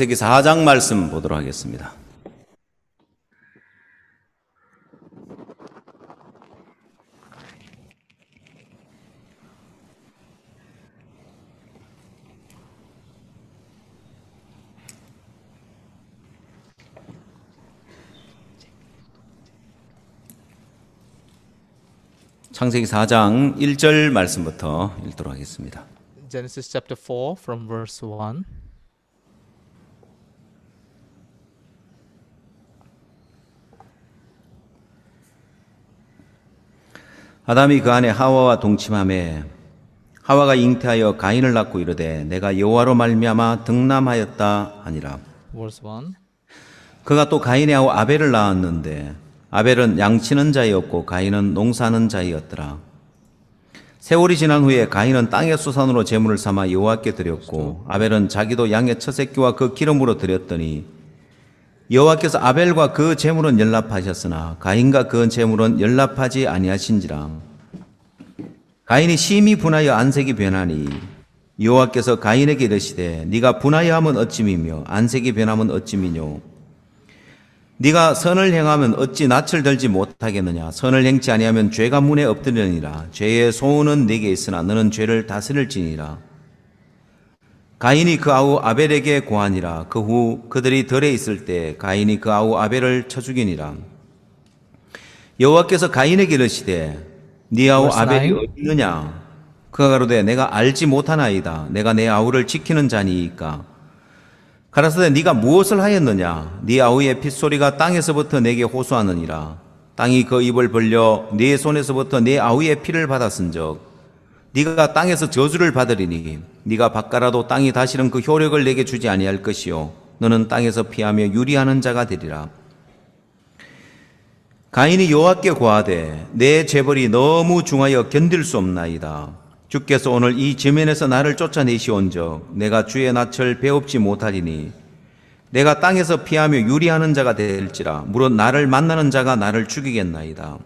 창세기 4장 말씀 보도록 하겠습니다. 창세기 4장 1절 말씀부터 읽도록 하겠습니다. Genesis chapter 4 from verse 1. 아담이 그 안에 하와와 동침함에 하와가 잉태하여 가인을 낳고 이르되 내가 여호와로 말미암아 등남하였다 하니라. Verse 1. 그가 또 가인의 아우 아벨을 낳았는데 아벨은 양치는 자였고 가인은 농사하는 자였더라. 세월이 지난 후에 가인은 땅의 수산으로 제물을 삼아 여호와께 드렸고 아벨은 자기도 양의 첫 새끼와 그 기름으로 드렸더니 여호와께서 아벨과 그 제물은 연락하셨으나 가인과 그 제물은 연락하지 아니하신지라. 가인이 심히 분하여 안색이 변하니 여호와께서 가인에게 이르시되 네가 분하여 하면 어찌미며 안색이 변하면 어찌미뇨? 네가 선을 행하면 어찌 낯을 들지 못하겠느냐? 선을 행치 아니하면 죄가 문에 엎드리느니라. 죄의 소원은 네게 있으나 너는 죄를 다스릴지니라 가인이 그 아우 아벨에게 고하니라. 그 후 그들이 덜에 있을 때 가인이 그 아우 아벨을 쳐 죽이니라. 여호와께서 가인에게 이르시되 네 아우 아벨이. 어디 있느냐? 그가 가로되 내가 알지 못하나이다. 내가 내 아우를 지키는 자니이까. 가라사대 네가 무엇을 하였느냐? 네 아우의 핏소리가 땅에서부터 내게 호소하느니라. 땅이 그 입을 벌려 네 손에서부터 네 아우의 피를 받았은적 네가 땅에서 저주를 받으리니 네가 바꿔라도 땅이 다시는 그 효력을 내게 주지 아니할 것이요 너는 땅에서 피하며 유리하는 자가 되리라 가인이 여호와께 고하되 내 재벌이 너무 중하여 견딜 수 없나이다. 주께서 오늘 이 지면에서 나를 쫓아내시온적 내가 주의 낯을 배웁지 못하리니 내가 땅에서 피하며 유리하는 자가 될지라 물론 나를 만나는 자가 나를 죽이겠나이다.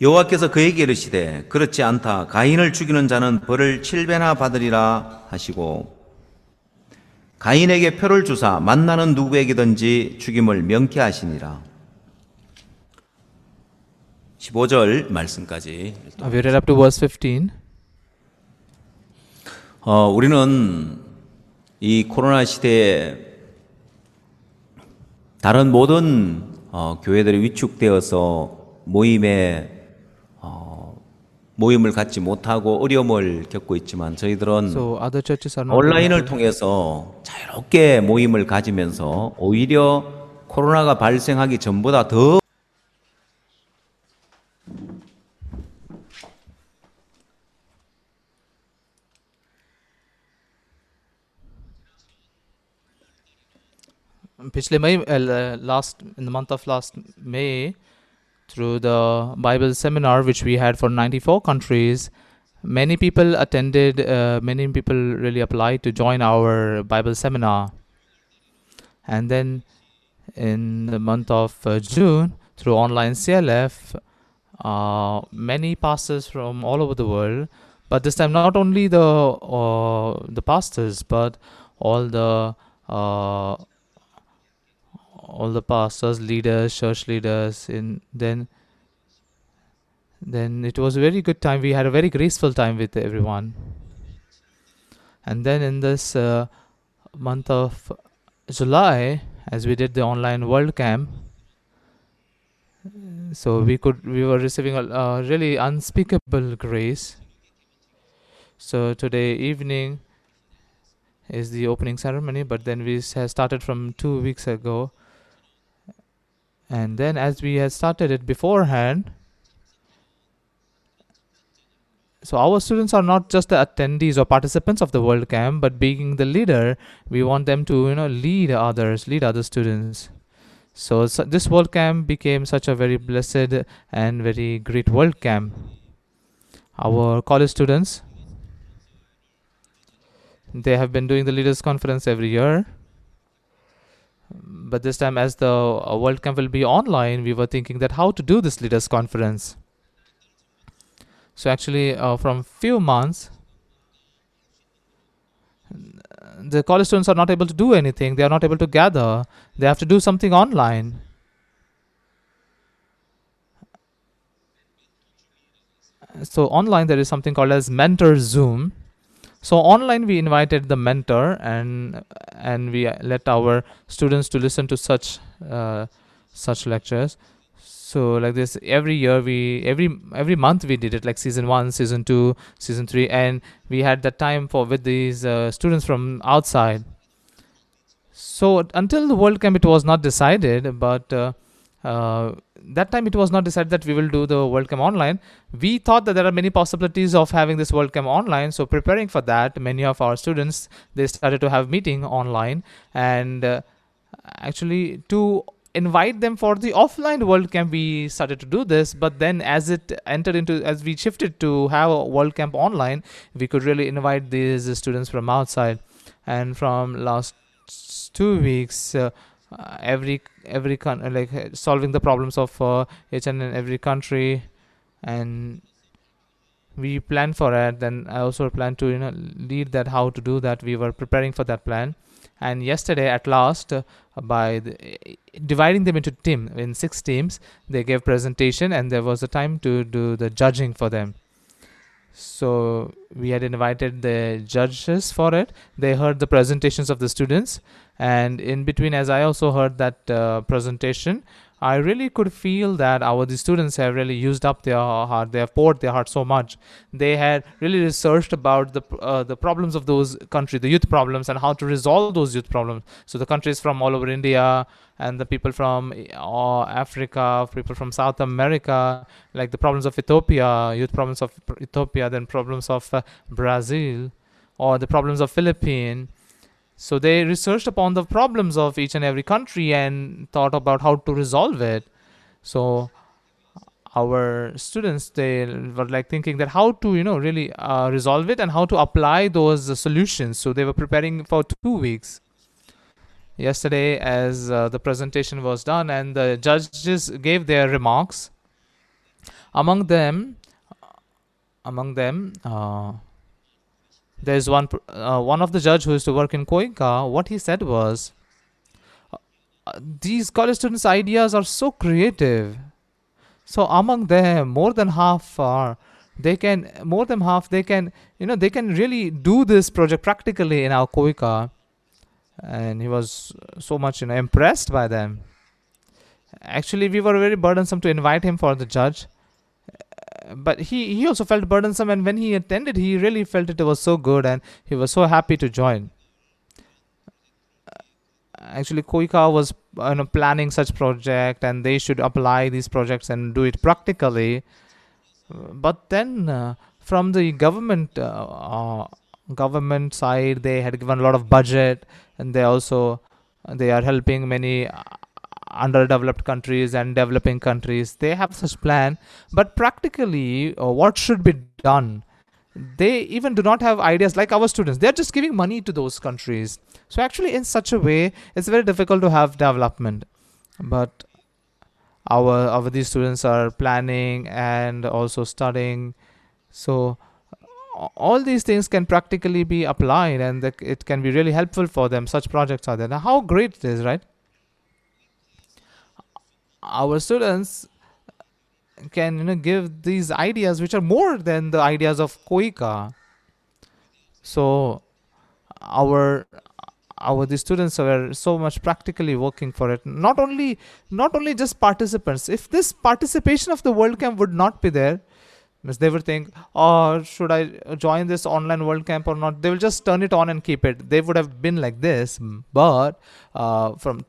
여호와께서 그에게 이르시되 그렇지 않다 가인을 죽이는 자는 벌을 칠배나 받으리라 하시고 가인에게 표를 주사 만나는 누구에게든지 죽임을 명케 하시니라. 15절 말씀까지 We read up to verse 15. 어, 우리는 이 코로나 시대에 다른 모든 어, 교회들이 위축되어서 모임에 어, 모임을 갖지 못하고 어려움을 겪고 있지만 저희들은 So other churches are not. 온라인을 통해서 자유롭게 모임을 가지면서 오히려 코로나가 발생하기 전보다 더 पिछले मई uh, last in the month of last May through the Bible seminar which we had for 94 countries many people attended uh, many people really applied to join our Bible seminar. And then in the month of uh, June through online CLF uh, many pastors from all over the world but this time not only the uh, the pastors but all the uh, all the pastors, leaders, church leaders. and then, then it was a very good time. We had a very graceful time with everyone. And then in this uh, month of July, as we did the online World Camp, so we could we were receiving a uh, really unspeakable grace. So today evening is the opening ceremony, but then we started from two weeks ago and then as we had started it beforehand so our students are not just the attendees or participants of the world camp but being the leader we want them to you know lead others lead other students. So, so this world camp became such a very blessed and very great world camp. Our college students they have been doing the leaders conference every year but this time as the uh, world camp will be online we were thinking that how to do this leaders conference so actually uh, from few months the college students are not able to do anything. They are not able to gather. They have to do something online. So online there is something called as mentor Zoom. So online we invited the mentor and and we let our students to listen to such uh, such lectures. So like this every year we every every month we did it like season one, season two, season three, and we had that time for with these uh, students from outside. So until the World Camp, it was not decided, but uh, uh, that time it was not decided that we will do the World Camp online. We thought that there are many possibilities of having this World Camp online. So preparing for that, many of our students they started to have meeting online, and uh, actually to invite them for the offline World Camp, we started to do this. But then as it entered into as we shifted to have a World Camp online, we could really invite these students from outside, and from last two weeks. Uh, uh, every every con- uh, like uh, solving the problems of uh, each and every country. And we plan for it then i also plan to you know lead that how to do that. We were preparing for that plan. And yesterday at last uh, by the, dividing them into team in six teams they gave presentation and there was a time to do the judging for them so we had invited the judges for it. They heard the presentations of the students. And in between as i also heard that uh, presentation i really could feel that our the students have really used up their heart they have poured their heart so much. They had really researched about the uh, the problems of those countries the youth problems and how to resolve those youth problems. So the countries from all over india and the people from uh, africa people from south america like the problems of ethiopia youth problems of ethiopia then problems of uh, brazil or the problems of philippines so they researched upon the problems of each and every country and thought about how to resolve it. So our students they were like thinking that how to you know really uh, resolve it and how to apply those uh, solutions. So they were preparing for two weeks. Yesterday, as uh, the presentation was done and the judges gave their remarks, among them, among them. Uh, there's one uh, one of the judge who used to work in KOICA. What he said was, uh, these college students' ideas are so creative. So among them, more than half are they can more than half they can you know they can really do this project practically in our KOICA, and he was so much you know impressed by them. Actually, we were very burdensome to invite him for the judge but he he also felt burdensome and when he attended he really felt it was so good and he was so happy to join. Actually KOICA was you know, planning such project and they should apply these projects and do it practically. But then uh, from the government uh, uh, government side they had given a lot of budget and they also they are helping many uh, underdeveloped countries and developing countries they have such plan. But practically uh, what should be done? They even do not have ideas like our students. They're just giving money to those countries. So actually in such a way it's very difficult to have development. But our our these students are planning and also studying. So all these things can practically be applied and it can be really helpful for them. Such projects are there. Now how great it is right our students can you know give these ideas which are more than the ideas of KOICA. So our our the students were so much practically working for it. Not only not only just participants. If this participation of the world camp would not be there they would think oh should i join this online world camp or not? They will just turn it on and keep it. They would have been like this. But uh, from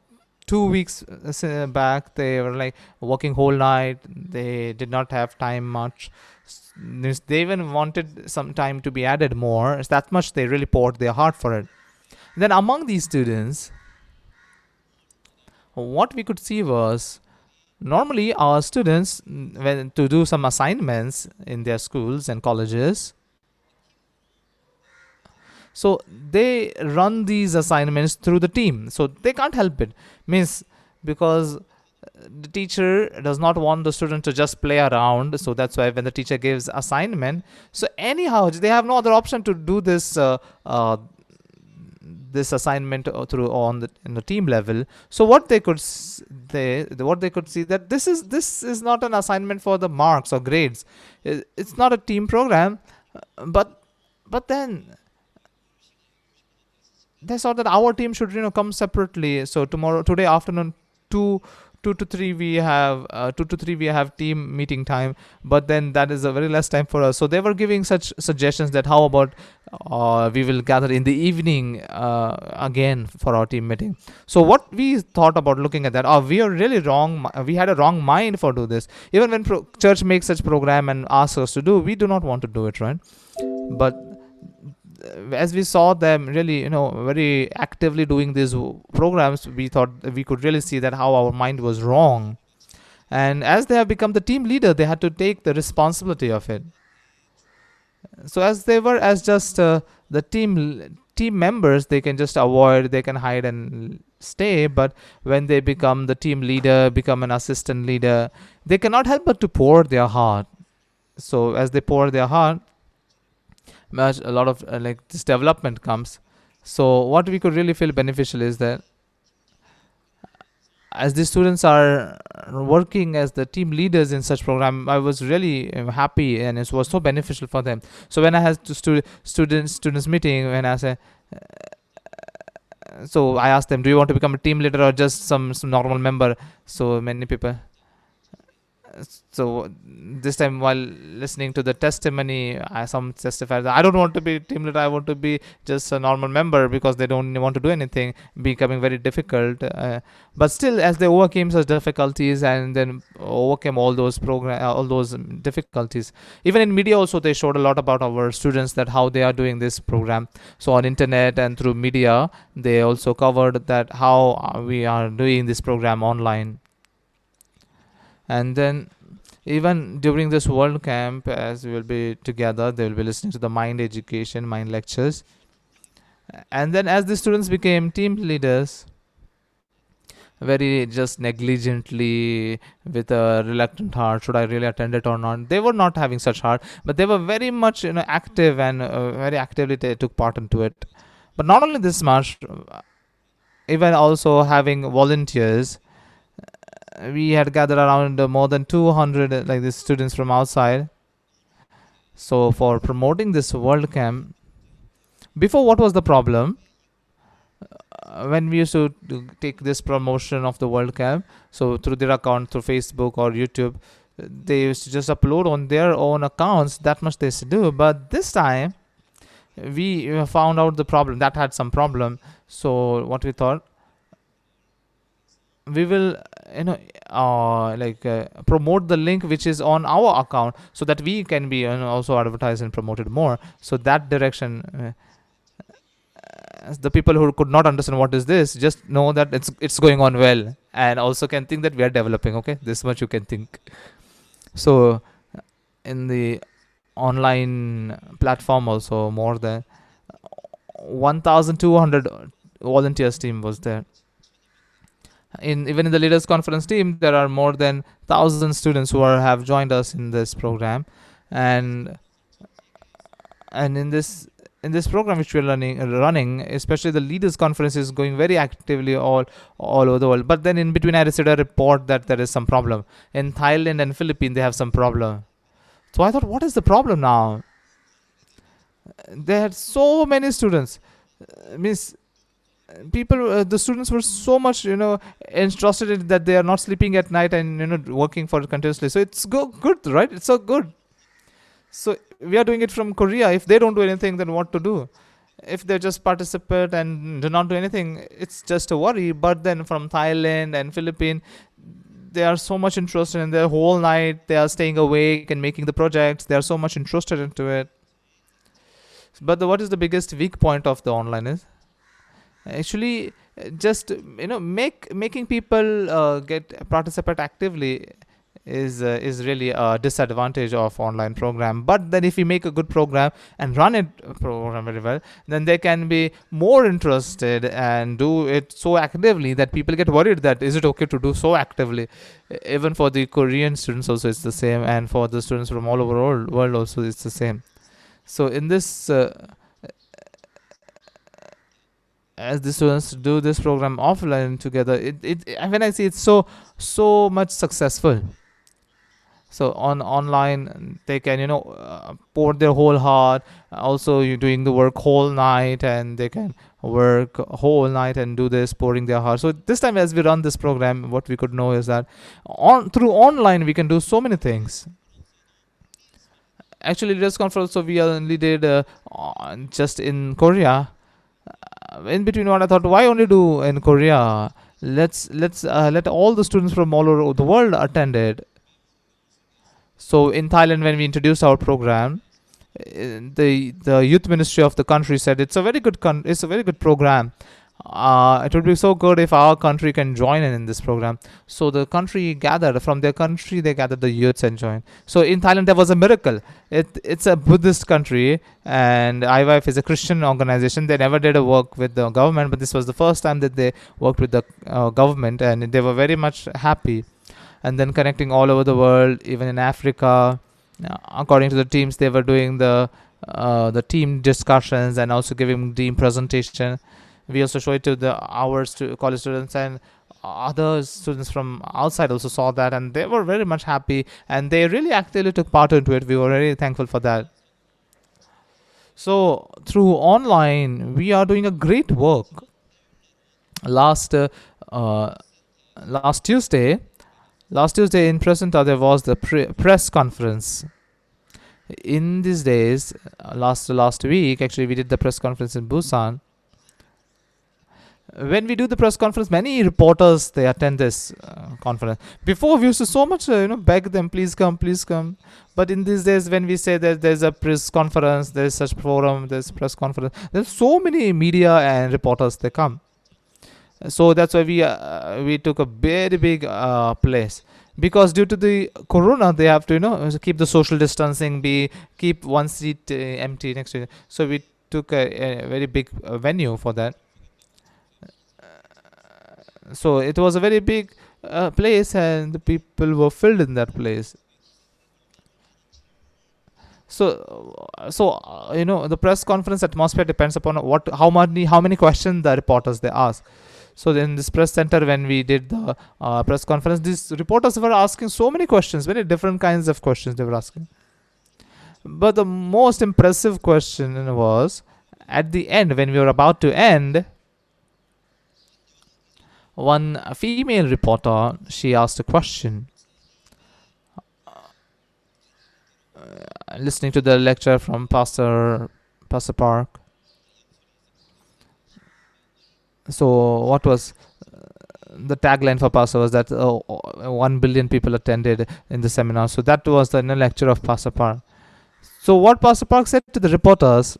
two weeks uh, uh, back they were like working whole night. They did not have time much. They even wanted some time to be added more. It's that much they really poured their heart for it. Then among these students what we could see was normally our students mm, when to do some assignments in their schools and colleges so they run these assignments through the team. So they can't help it. Means because uh, the teacher does not want the student to just play around. So that's why when the teacher gives assignment. So anyhow they have no other option to do this uh, uh, this assignment uh, through on the the team level. So what they could they what they could see that this is this is not an assignment for the marks or grades. It's not a team program uh, but but then they saw that our team should you know come separately. So tomorrow today afternoon two two to three we have uh, two to three we have team meeting time. But then that is a very less time for us. So they were giving such suggestions that how about uh, we will gather in the evening uh, again for our team meeting. So what we thought about looking at that oh we are really wrong we had a wrong mind for do this. Even when pro- church makes such program and asks us to do we do not want to do it right? But as we saw them really you know very actively doing these programs we thought we could really see that how our mind was wrong. And as they have become the team leader they had to take the responsibility of it. So as they were as just uh, the team team members they can just avoid they can hide and stay. But when they become the team leader become an assistant leader they cannot help but to pour their heart. So as they pour their heart much a lot of uh, like this development comes. So what we could really feel beneficial is that as the students are working as the team leaders in such program i was really uh, happy and it was so beneficial for them. So when i had to stu- students students meeting when i say uh, so i asked them do you want to become a team leader or just some, some normal member? So many people so this time while listening to the testimony I, some testified that i don't want to be team leader. I want to be just a normal member because they don't want to do anything becoming very difficult uh, but still as they overcame such difficulties and then overcame all those program uh, all those difficulties. Even in media also they showed a lot about our students that how they are doing this program. So on internet and through media they also covered that how we are doing this program online and then even during this world camp as we will be together they will be listening to the mind education mind lectures. And then as the students became team leaders very just negligently with a reluctant heart should i really attend it or not? They were not having such heart but they were very much you know active and uh, very actively they took part into it. But not only this much uh, even also having volunteers we had gathered around more than 200 uh, like these students from outside. So for promoting this world camp before what was the problem? Uh, when we used to take this promotion of the world camp so through their account through facebook or youtube they used to just upload on their own accounts that much they used to do. But this time we found out the problem that had some problem. So what we thought we will you know uh, like uh, promote the link which is on our account so that we can be you know, also advertised and promoted more. So that direction uh, the people who could not understand what is this just know that it's it's going on well and also can think that we are developing okay? This much you can think. So in the online platform also more than 1200 volunteers team was there in even in the leaders conference team there are more than 1000 students who are have joined us in this program. And and in this in this program which we're running running especially the leaders conference is going very actively all all over the world. But then in between i received a report that there is some problem. In thailand and philippines they have some problem. So i thought what is the problem now? They had so many students. Uh, means uh, people uh, the students were so much you know interested in that they are not sleeping at night and you know working for it continuously. So it's go- good right? It's so good. So we are doing it from korea. If they don't do anything then what to do? If they just participate and do not do anything it's just a worry. But then from thailand and philippines they are so much interested in their whole night. They are staying awake and making the projects. They are so much interested into it. But the, what is the biggest weak point of the online is actually just you know make making people uh, get participate actively is uh, is really a disadvantage of online program. But then if you make a good program and run it uh, program very well then they can be more interested and do it so actively that people get worried that is it okay to do so actively. Even for the korean students also it's the same and for the students from all over world, world also it's the same. So in this uh, as the students do this program offline together, it, it when I see it's so so much successful. So on online they can you know uh, pour their whole heart. Also, you're doing the work whole night, and they can work whole night and do this pouring their heart. So this time, as we run this program, what we could know is that on through online we can do so many things actually leaders conference so we only did uh, just in korea in between what i thought why only do in korea? Let's let's uh, let all the students from all over the world attended so in thailand when we introduced our program uh, the the youth ministry of the country said it's a very good con- it's a very good program uh, it would be so good if our country can join in, in this program. So the country gathered from their country they gathered the youths and joined. So in thailand there was a miracle. It it's a buddhist country and IYF is a christian organization. They never did a work with the government but this was the first time that they worked with the uh, government and they were very much happy. And then connecting all over the world even in africa uh, according to the teams they were doing the uh, the team discussions and also giving team presentation we also show it to the our stu- college students and other students from outside also saw that and they were very much happy and they really actively took part into it. We were very thankful for that. So through online we are doing a great work. Last uh, uh, last tuesday last tuesday in presenta there was the pre- press conference. In these days last last week actually we did the press conference in busan when we do the press conference many reporters they attend this uh, conference. Before we used to so much uh, you know beg them please come please come. But in these days when we say that there's a press conference there's such forum there's press conference there's so many media and reporters they come. So that's why we uh, we took a very big uh, place. Because due to the corona they have to you know keep the social distancing be keep one seat uh, empty next to it so we took a, a very big uh, venue for that so it was a very big uh, place and the people were filled in that place. So so uh, you know the press conference atmosphere depends upon what how many how many questions the reporters they ask. So in this press center when we did the uh, press conference these reporters were asking so many questions very different kinds of questions they were asking. But the most impressive question was at the end when we were about to end one female reporter she asked a question. Uh, listening to the lecture from pastor pastor park. So what was uh, the tagline for pastor was that uh, 1 billion people attended in the seminar. So that was the lecture of pastor park. So what pastor park said to the reporters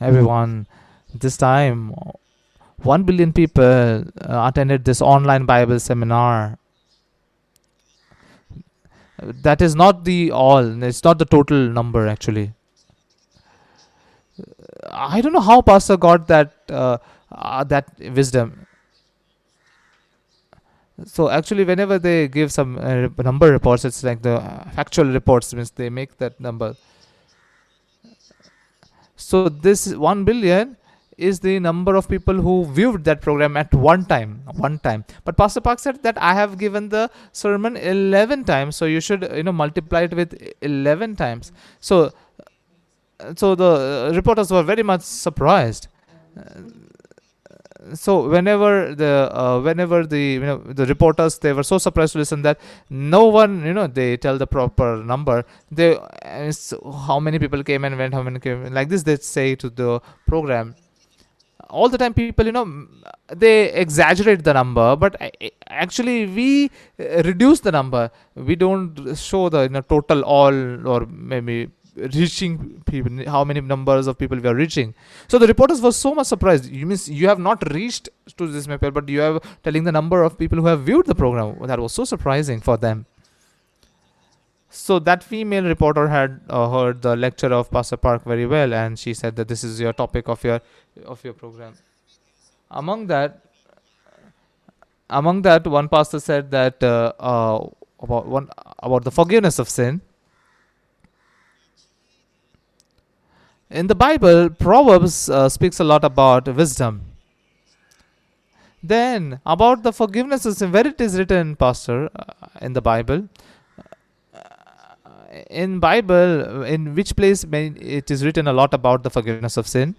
everyone this time 1 billion people uh, attended this online bible seminar. That is not the all it's not the total number actually. I don't know how pastor got that uh, uh, that wisdom. So actually whenever they give some uh, number reports it's like the uh, factual reports means they make that number. So this 1 billion is the number of people who viewed that program at one time one time. But pastor park said that i have given the sermon 11 times so you should you know multiply it with 11 times. So so the reporters were very much surprised. So whenever the uh, whenever the you know the reporters they were so surprised to listen that no one you know they tell the proper number. They uh, how many people came and went how many came like this they say to the program all the time people you know they exaggerate the number but actually we uh, reduce the number. We don't show the you know total all or maybe reaching people how many numbers of people we are reaching. So the reporters were so much surprised. You means you have not reached to this people but you have telling the number of people who have viewed the program. That was so surprising for them so that female reporter had uh, heard the lecture of pastor park very well and she said that this is your topic of your of your program. Among that among that one pastor said that uh, uh, about one about the forgiveness of sin. In the bible proverbs uh, speaks a lot about wisdom. Then about the forgiveness of sin, where it is written, Pastor, uh, in the Bible. In Bible, in which place it is written a lot about the forgiveness of sin?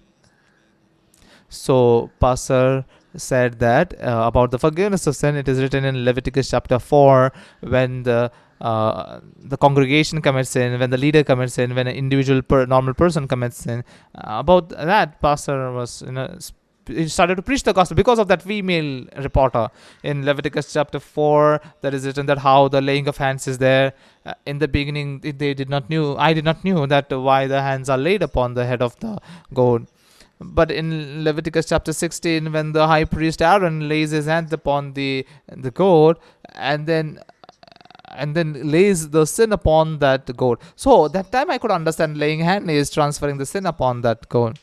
So, Pastor said that uh, about the forgiveness of sin, it is written in Leviticus chapter 4 when the uh, the congregation commits sin, when the leader commits sin, when an individual per, normal person commits sin. Uh, about that, Pastor was you know, he started to preach the gospel. Because of that female reporter in Leviticus chapter 4 that is written that how the laying of hands is there. Uh, in the beginning they- did not knew I did not knew that why the hands are laid upon the head of the goat. But in Leviticus chapter 16 when the high priest Aaron lays his hands upon the the goat and then and then lays the sin upon that goat. So that time I could understand laying hand is transferring the sin upon that goat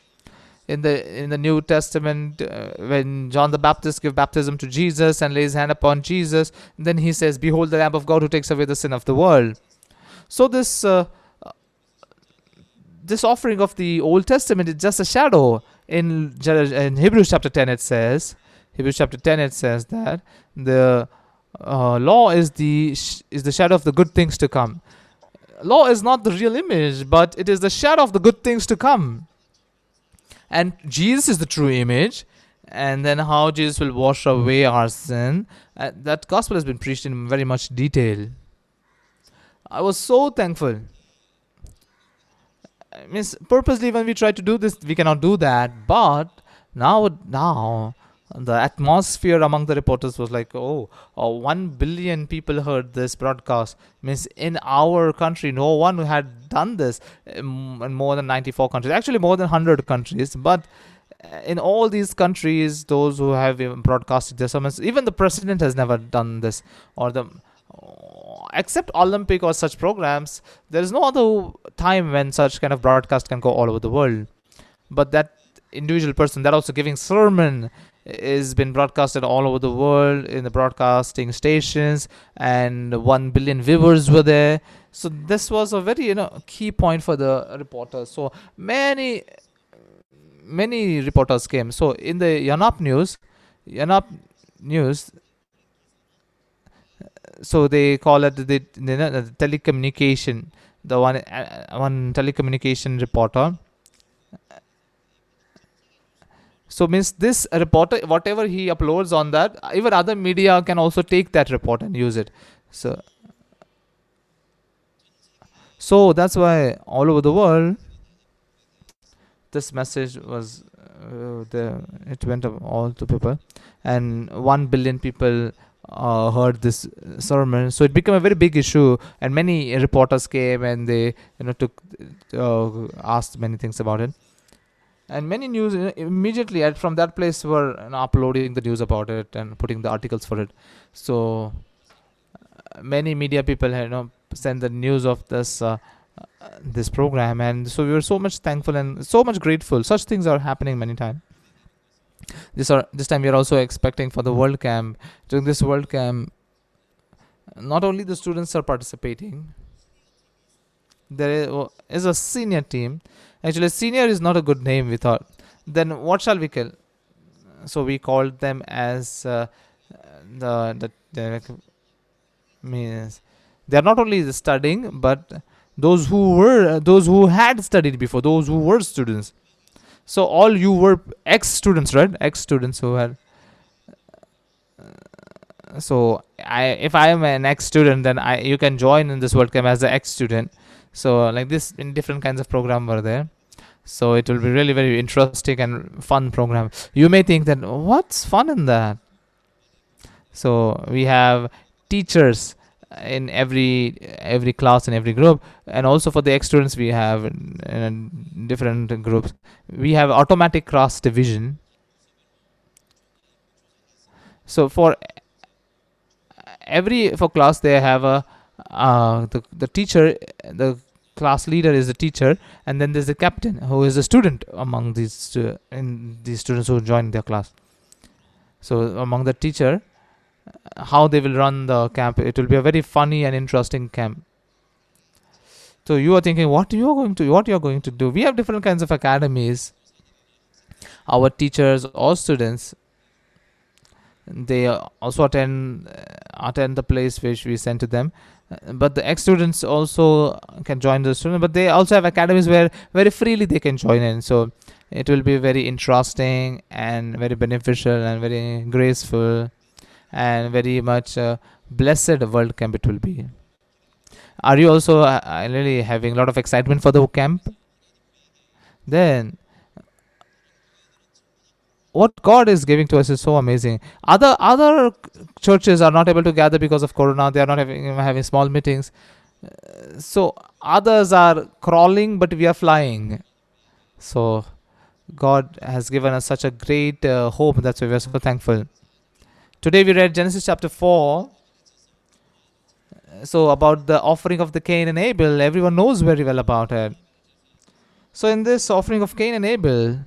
in the in the New Testament, uh, when John the Baptist gives baptism to Jesus and lays hand upon Jesus, then he says, "Behold, the Lamb of God who takes away the sin of the world." So this uh, uh, this offering of the Old Testament is just a shadow. In, in Hebrews chapter ten, it says, Hebrews chapter ten, it says that the uh, law is the is the shadow of the good things to come. Law is not the real image, but it is the shadow of the good things to come and Jesus is the true image, and then how Jesus will wash away our sin. Uh, that gospel has been preached in very much detail. I was so thankful. I mean, purposely when we try to do this, we cannot do that. But now, now the atmosphere among the reporters was like, oh, uh, one billion people heard this broadcast. Means in our country, no one had done this in more than 94 countries. Actually, more than 100 countries. But uh, in all these countries, those who have broadcasted their sermons, even the president has never done this, or the except Olympic or such programs, there is no other time when such kind of broadcast can go all over the world. But that individual person that also giving sermon is been broadcasted all over the world in the broadcasting stations and 1 billion viewers were there. So this was a very you know key point for the reporters. So many many reporters came. So in the Yonhap news Yonhap news so they call it the, the, the telecommunication the one uh, one telecommunication reporter so means this reporter whatever he uploads on that even other media can also take that report and use it. So so that's why all over the world this message was uh, it went up all to people. And 1 billion people uh, heard this sermon. So it became a very big issue. And many reporters came and they you know took uh, asked many things about it and many news know, immediately at, from that place were you know, uploading the news about it and putting the articles for it. So uh, many media people had you know sent the news of this uh, uh, this program. And so we were so much thankful and so much grateful. Such things are happening many times. This are this time we are also expecting for the world camp. During this world camp not only the students are participating there is, is a senior team. Actually senior is not a good name we thought. Then what shall we call so we called them as uh, the the, the means they are not only studying but those who were those who had studied before those who were students. So all you were ex students right? Ex students who had uh, so i if i am an ex student then i you can join in this world camp as an ex student so like this in different kinds of program were there. So it will be really very interesting and fun program. You may think that what's fun in that? So we have teachers in every every class and every group. And also for the ex students we have in, in different groups. We have automatic class division. So for every for class they have a uh, the the teacher the class leader is the teacher and then there's the captain who is a student among these stu- in these students who join their class. So among the teacher uh, how they will run the camp it will be a very funny and interesting camp. So you are thinking what you are going to what you are going to do? We have different kinds of academies. Our teachers or students they uh, also attend uh, attend the place which we send to them. But the ex students also can join the student, but they also have academies where very freely they can join in. So it will be very interesting and very beneficial and very graceful and very much uh, blessed world camp it will be. Are you also uh, uh, really having a lot of excitement for the camp? Then what God is giving to us is so amazing. Other other churches are not able to gather because of Corona. They are not having having small meetings. So others are crawling, but we are flying. So God has given us such a great uh, hope. That's why we are so thankful. Today we read Genesis chapter four. So about the offering of the Cain and Abel, everyone knows very well about it. So in this offering of Cain and Abel,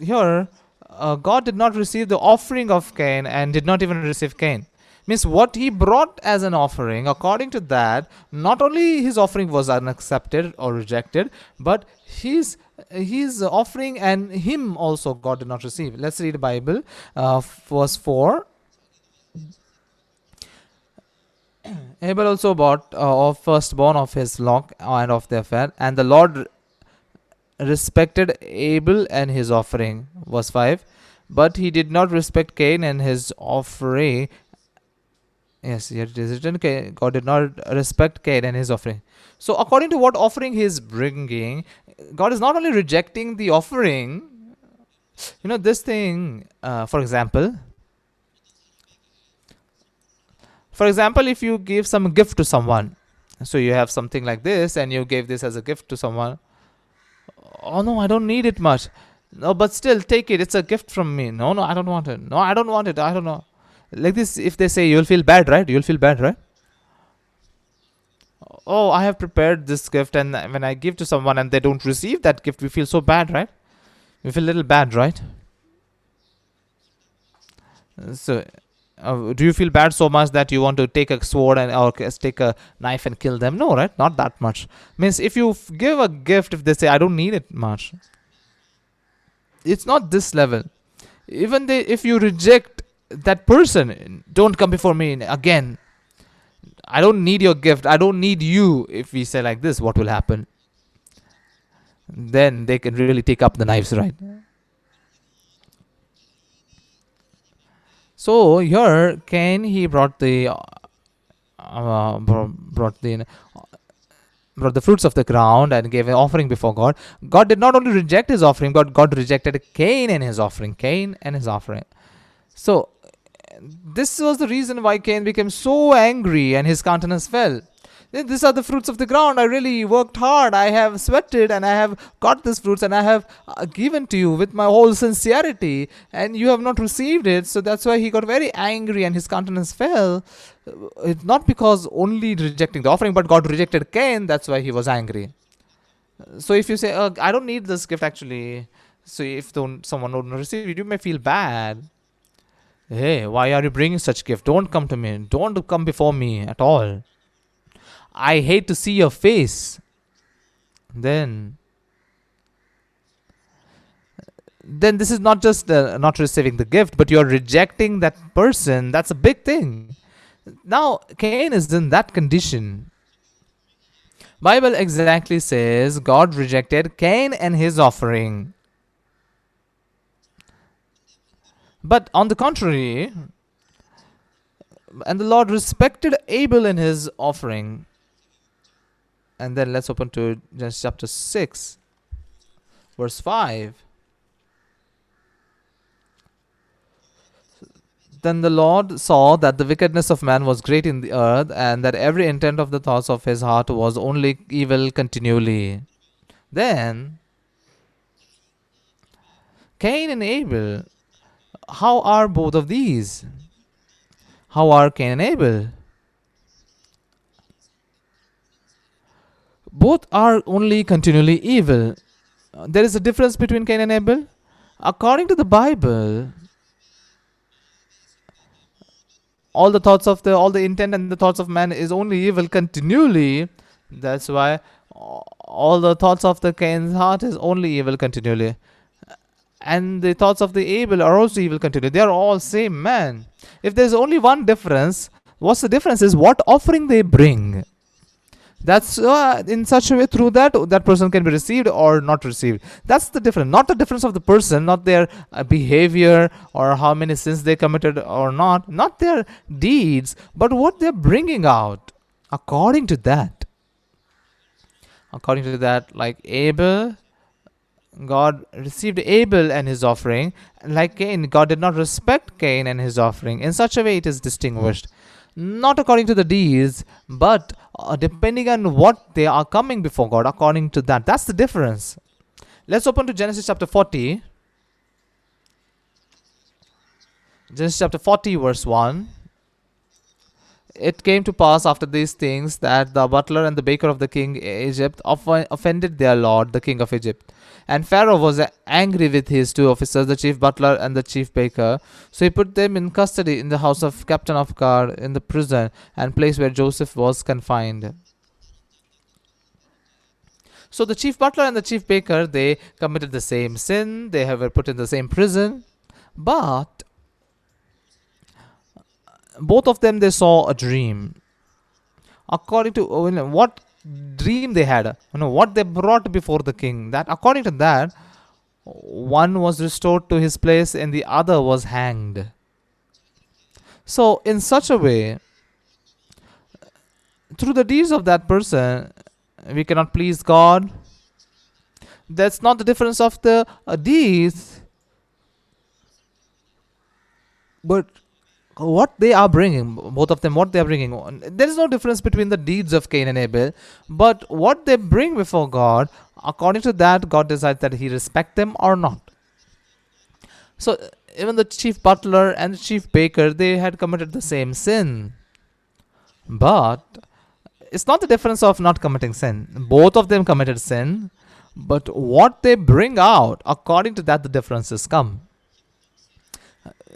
here uh, God did not receive the offering of Cain and did not even receive Cain. Means what he brought as an offering, according to that, not only his offering was unaccepted or rejected, but his his offering and him also God did not receive. Let's read the Bible, uh, verse four. Abel also bought uh, of firstborn of his flock and of their fat, and the Lord respected Abel and his offering. Verse 5. But he did not respect Cain and his offering. Yes, here it is written God did not respect Cain and his offering. So, according to what offering he is bringing, God is not only rejecting the offering, you know, this thing, uh, for example, for example, if you give some gift to someone, so you have something like this and you gave this as a gift to someone, oh no, I don't need it much. No, but still take it. It's a gift from me. No, no, I don't want it. No, I don't want it. I don't know. Like this, if they say you'll feel bad, right? You'll feel bad, right? Oh, I have prepared this gift, and when I give to someone and they don't receive that gift, we feel so bad, right? We feel a little bad, right? So, uh, do you feel bad so much that you want to take a sword and or take a knife and kill them? No, right? Not that much. Means if you give a gift if they say i don't need it much it's not this level. Even they if you reject that person don't come before me again. I don't need your gift. I don't need you. If we say like this what will happen? Then they can really take up the knives right so here cain he brought the uh, brought the brought the fruits of the ground and gave an offering before God. God did not only reject his offering, but God rejected Cain and his offering. Cain and his offering. So, this was the reason why Cain became so angry and his countenance fell. Th- These are the fruits of the ground. I really worked hard. I have sweated and I have got these fruits and I have uh, given to you with my whole sincerity, and you have not received it. So that's why he got very angry and his countenance fell. Uh, It's not because only rejecting the offering, but God rejected Cain. That's why he was angry. So if you say, uh, "I don't need this gift," actually, so if don't someone don't receive it, you may feel bad. Hey, why are you bringing such gift? Don't come to me. Don't come before me at all. I hate to see your face. Then, then this is not just uh, not receiving the gift, but you're rejecting that person. That's a big thing. Now, Cain is in that condition. Bible exactly says God rejected Cain and his offering. But on the contrary, and the Lord respected Abel and his offering. And then let's open to Genesis chapter 6, verse 5. Then the Lord saw that the wickedness of man was great in the earth, and that every intent of the thoughts of his heart was only evil continually. Then Cain and Abel, how are both of these? How are Cain and Abel? Both are only continually evil. There is a difference between Cain and Abel. According to the Bible, all the thoughts of the all the intent and the thoughts of man is only evil continually. That's why all the thoughts of the Cain's heart is only evil continually. and the thoughts of the Abel are also evil continually. They are all same man. If there's only one difference, what's the difference is what offering they bring. That's uh, in such a way through that that person can be received or not received. That's the difference, not the difference of the person, not their uh, behavior or how many sins they committed or not, not their deeds, but what they're bringing out according to that. According to that, like Abel, God received Abel and his offering. Like Cain, God did not respect Cain and his offering. In such a way, it is distinguished. Not according to the deeds, but uh, depending on what they are coming before God, according to that. That's the difference. Let's open to Genesis chapter 40. Genesis chapter 40, verse 1. It came to pass after these things that the butler and the baker of the king of Egypt offended their lord, the king of Egypt. And Pharaoh was angry with his two officers, the chief butler and the chief baker. So he put them in custody in the house of captain of guard in the prison and place where Joseph was confined. So the chief butler and the chief baker they committed the same sin. They were put in the same prison, but both of them they saw a dream. According to what dream they had, you know what they brought before the king. That according to that, one was restored to his place and the other was hanged. So in such a way, through the deeds of that person, we cannot please God. That's not the difference of the uh, deeds, but what they are bringing, both of them, what they are bringing. There is no difference between the deeds of Cain and Abel, but what they bring before God, according to that, God decides that He respect them or not. So even the chief butler and the chief baker, they had committed the same sin, but it's not the difference of not committing sin. Both of them committed sin, but what they bring out, according to that, the differences come.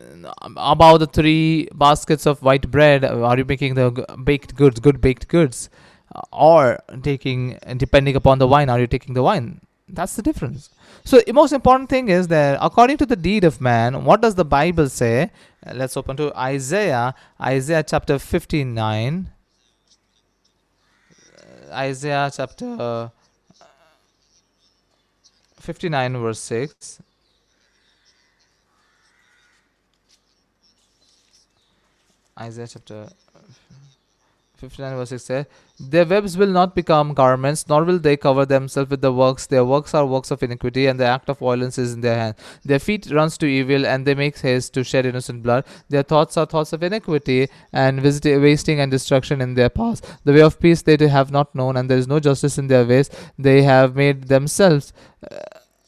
Um, about the three baskets of white bread, uh, are you making the baked goods, good baked goods, uh, or taking, depending upon the wine, are you taking the wine? That's the difference. So, the most important thing is that according to the deed of man, what does the Bible say? Uh, Let's open to Isaiah, Isaiah chapter 59. Uh, Isaiah chapter 59 verse 6 Isaiah chapter 59 verse 6 says their webs will not become garments nor will they cover themselves with the works. Their works are works of iniquity and the act of violence is in their hand. Their feet runs to evil and they make haste to shed innocent blood. Their thoughts are thoughts of iniquity and visit- wasting and destruction in their paths. The way of peace they have not known and there is no justice in their ways. They have made themselves uh,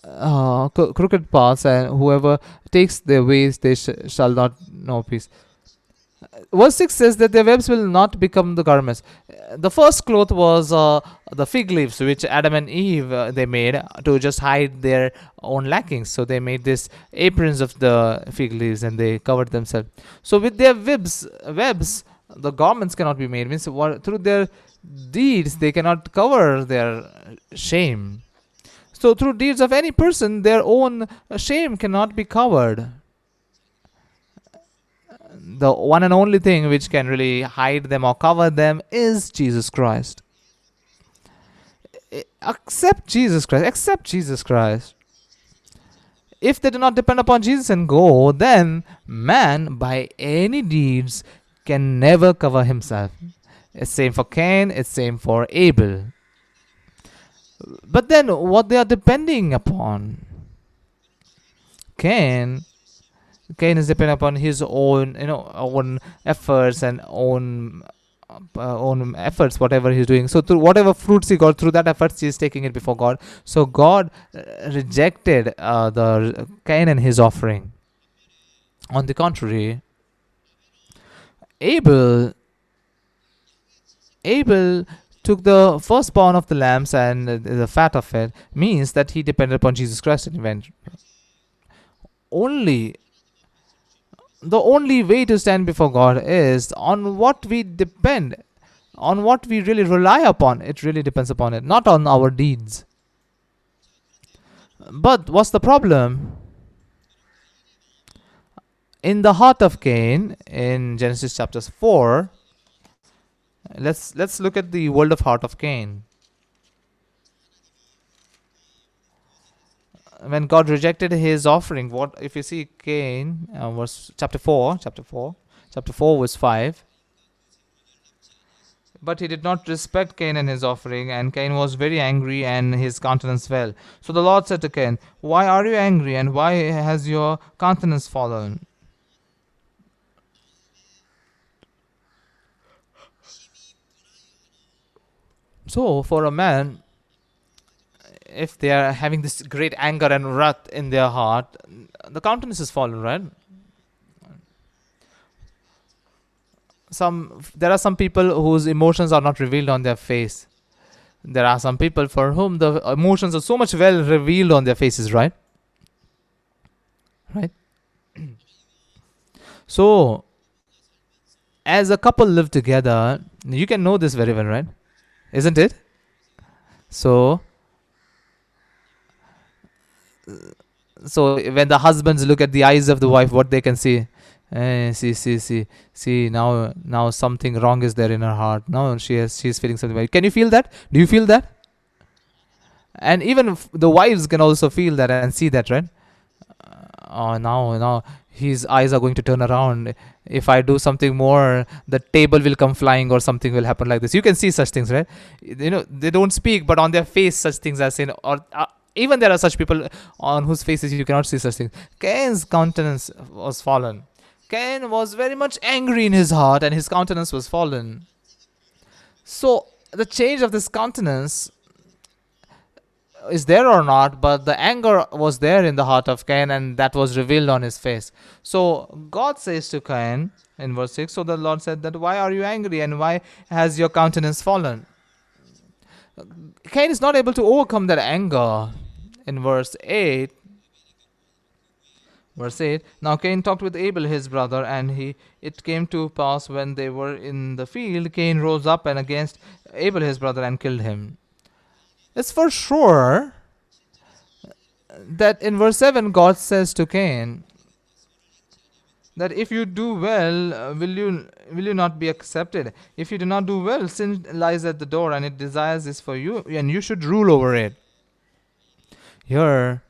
uh, cro- crooked paths and whoever takes their ways they sh- shall not know peace verse 6 says that their webs will not become the garments. The first cloth was uh, the fig leaves which adam and eve uh, they made to just hide their own lackings. So they made this aprons of the fig leaves and they covered themselves. So with their webs webs the garments cannot be made. Means what, through their deeds they cannot cover their shame. So through deeds of any person their own shame cannot be covered the one and only thing which can really hide them or cover them is Jesus Christ. Accept Jesus Christ. Accept Jesus Christ. If they do not depend upon Jesus and go, then man, by any deeds, can never cover himself. It's same for Cain. It's same for Abel. But then, what they are depending upon, Cain Cain is dependent upon his own, you know, own efforts and own uh, own efforts, whatever he's doing. So through whatever fruits he got through that efforts, he is taking it before God. So God uh, rejected uh, the Cain and his offering. On the contrary, Abel, Abel took the firstborn of the lambs and the fat of it means that he depended upon Jesus Christ and went only the only way to stand before God is on what we depend, on what we really rely upon. It really depends upon it, not on our deeds. But what's the problem? In the heart of Cain, in Genesis chapters 4, let's let's look at the world of heart of Cain. When God rejected his offering, what if you see Cain, uh, verse chapter 4, chapter 4, chapter 4, verse 5. But he did not respect Cain and his offering, and Cain was very angry, and his countenance fell. So the Lord said to Cain, Why are you angry, and why has your countenance fallen? So, for a man, if they are having this great anger and wrath in their heart, the countenance is fallen, right? Some there are some people whose emotions are not revealed on their face. There are some people for whom the emotions are so much well revealed on their faces, right? Right? so, as a couple live together, you can know this very well, right? Isn't it? So, so when the husbands look at the eyes of the wife, what they can see, eh, see, see, see, see. Now, now something wrong is there in her heart. Now she has, she is feeling something. Can you feel that? Do you feel that? And even the wives can also feel that and see that, right? Uh, oh, now, now his eyes are going to turn around. If I do something more, the table will come flying or something will happen like this. You can see such things, right? You know, they don't speak, but on their face, such things are seen. Or uh, even there are such people on whose faces you cannot see such things. Cain's countenance was fallen. Cain was very much angry in his heart, and his countenance was fallen. So the change of this countenance is there or not, but the anger was there in the heart of Cain, and that was revealed on his face. So God says to Cain in verse 6 So the Lord said that why are you angry and why has your countenance fallen? Cain is not able to overcome that anger. In verse 8, verse 8 Now Cain talked with Abel his brother, and he it came to pass when they were in the field, Cain rose up and against Abel his brother and killed him. It's for sure that in verse 7 God says to Cain, that if you do well uh, will you will you not be accepted if you do not do well sin lies at the door and it desires is for you and you should rule over it here.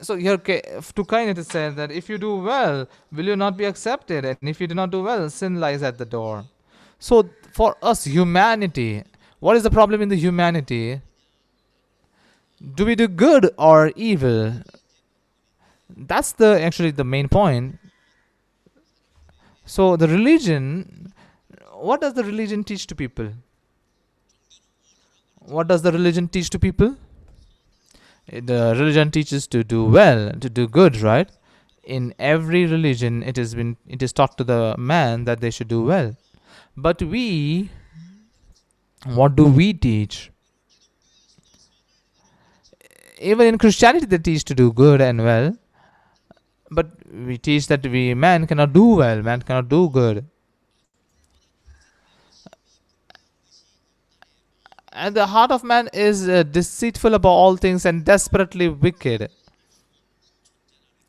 So here to Cain it said that if you do well will you not be accepted? And if you do not do well sin lies at the door. So for us humanity what is the problem in the humanity? Do we do good or evil? That's the actually the main point. So the religion what does the religion teach to people what does the religion teach to people? The religion teaches to do well to do good right? In every religion it has been it is taught to the man that they should do well. But we what do we teach? Even in christianity they teach to do good and well. But we teach that we man cannot do well man cannot do good and the heart of man is uh, deceitful about all things and desperately wicked.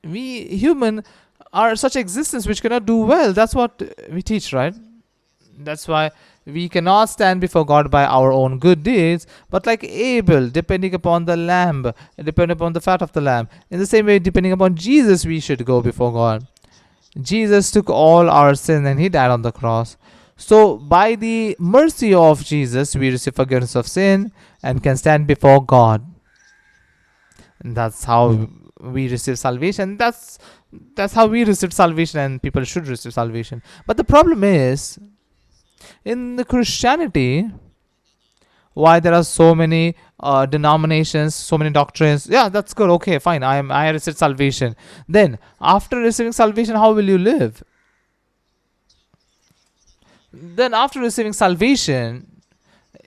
We human are such existence which cannot do well. That's what we teach right? That's why we cannot stand before god by our own good deeds but like abel depending upon the lamb depending upon the fat of the lamb. In the same way depending upon jesus we should go before god. Jesus took all our sin and he died on the cross so by the mercy of jesus we receive forgiveness of sin and can stand before god. And that's how we receive salvation. That's that's how we receive salvation and people should receive salvation. But the problem is in the christianity why there are so many uh, denominations so many doctrines yeah that's good okay fine i am i received salvation. Then after receiving salvation how will you live then after receiving salvation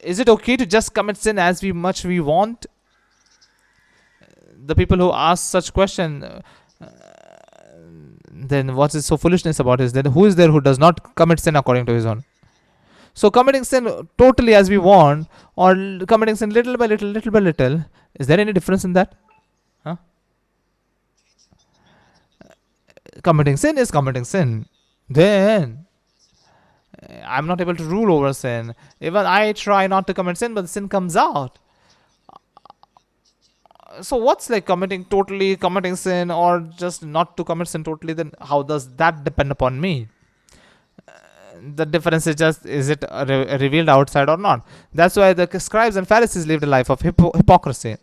is it okay to just commit sin as we much we want? The people who ask such question uh, then what is so foolishness about is then who is there who does not commit sin according to his own? So committing sin totally as we want or committing sin little by little little by little is there any difference in that? Huh? Committing sin is committing sin, then uh, I'm not able to rule over sin. Even I try not to commit sin, but sin comes out. So what's like committing totally committing sin or just not to commit sin totally? Then how does that depend upon me? Uh, The difference is just is it re- revealed outside or not? That's why the scribes and Pharisees lived a life of hypo- hypocrisy.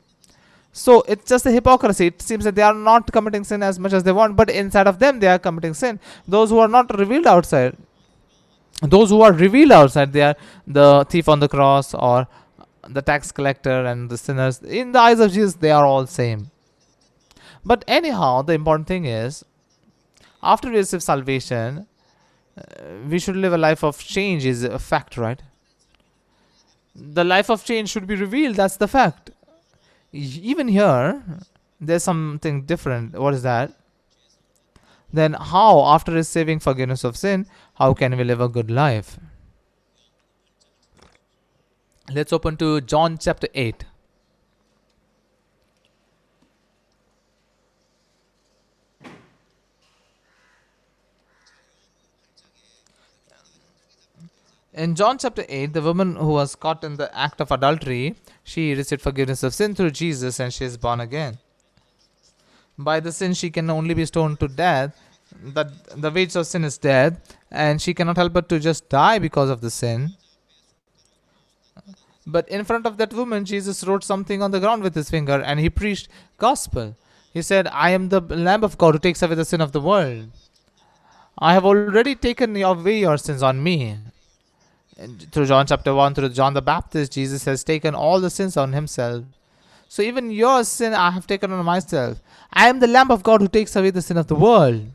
So it's just a hypocrisy. It seems that they are not committing sin as much as they want, but inside of them they are committing sin. Those who are not revealed outside, those who are revealed outside, they are the thief on the cross or the tax collector and the sinners. In the eyes of Jesus, they are all same. But anyhow, the important thing is, after we receive salvation, uh, we should live a life of change. Is a fact, right? The life of change should be revealed. That's the fact even here there's something different what is that then how after receiving forgiveness of sin how can we live a good life let's open to john chapter 8 in John chapter 8, the woman who was caught in the act of adultery, she received forgiveness of sin through Jesus and she is born again. By the sin, she can only be stoned to death. That the wages of sin is death, and she cannot help but to just die because of the sin. But in front of that woman, Jesus wrote something on the ground with his finger, and he preached gospel. He said, "I am the Lamb of God who takes away the sin of the world. I have already taken away your sins on me." Through John chapter 1, through John the Baptist, Jesus has taken all the sins on himself. So even your sin I have taken on myself. I am the Lamb of God who takes away the sin of the world.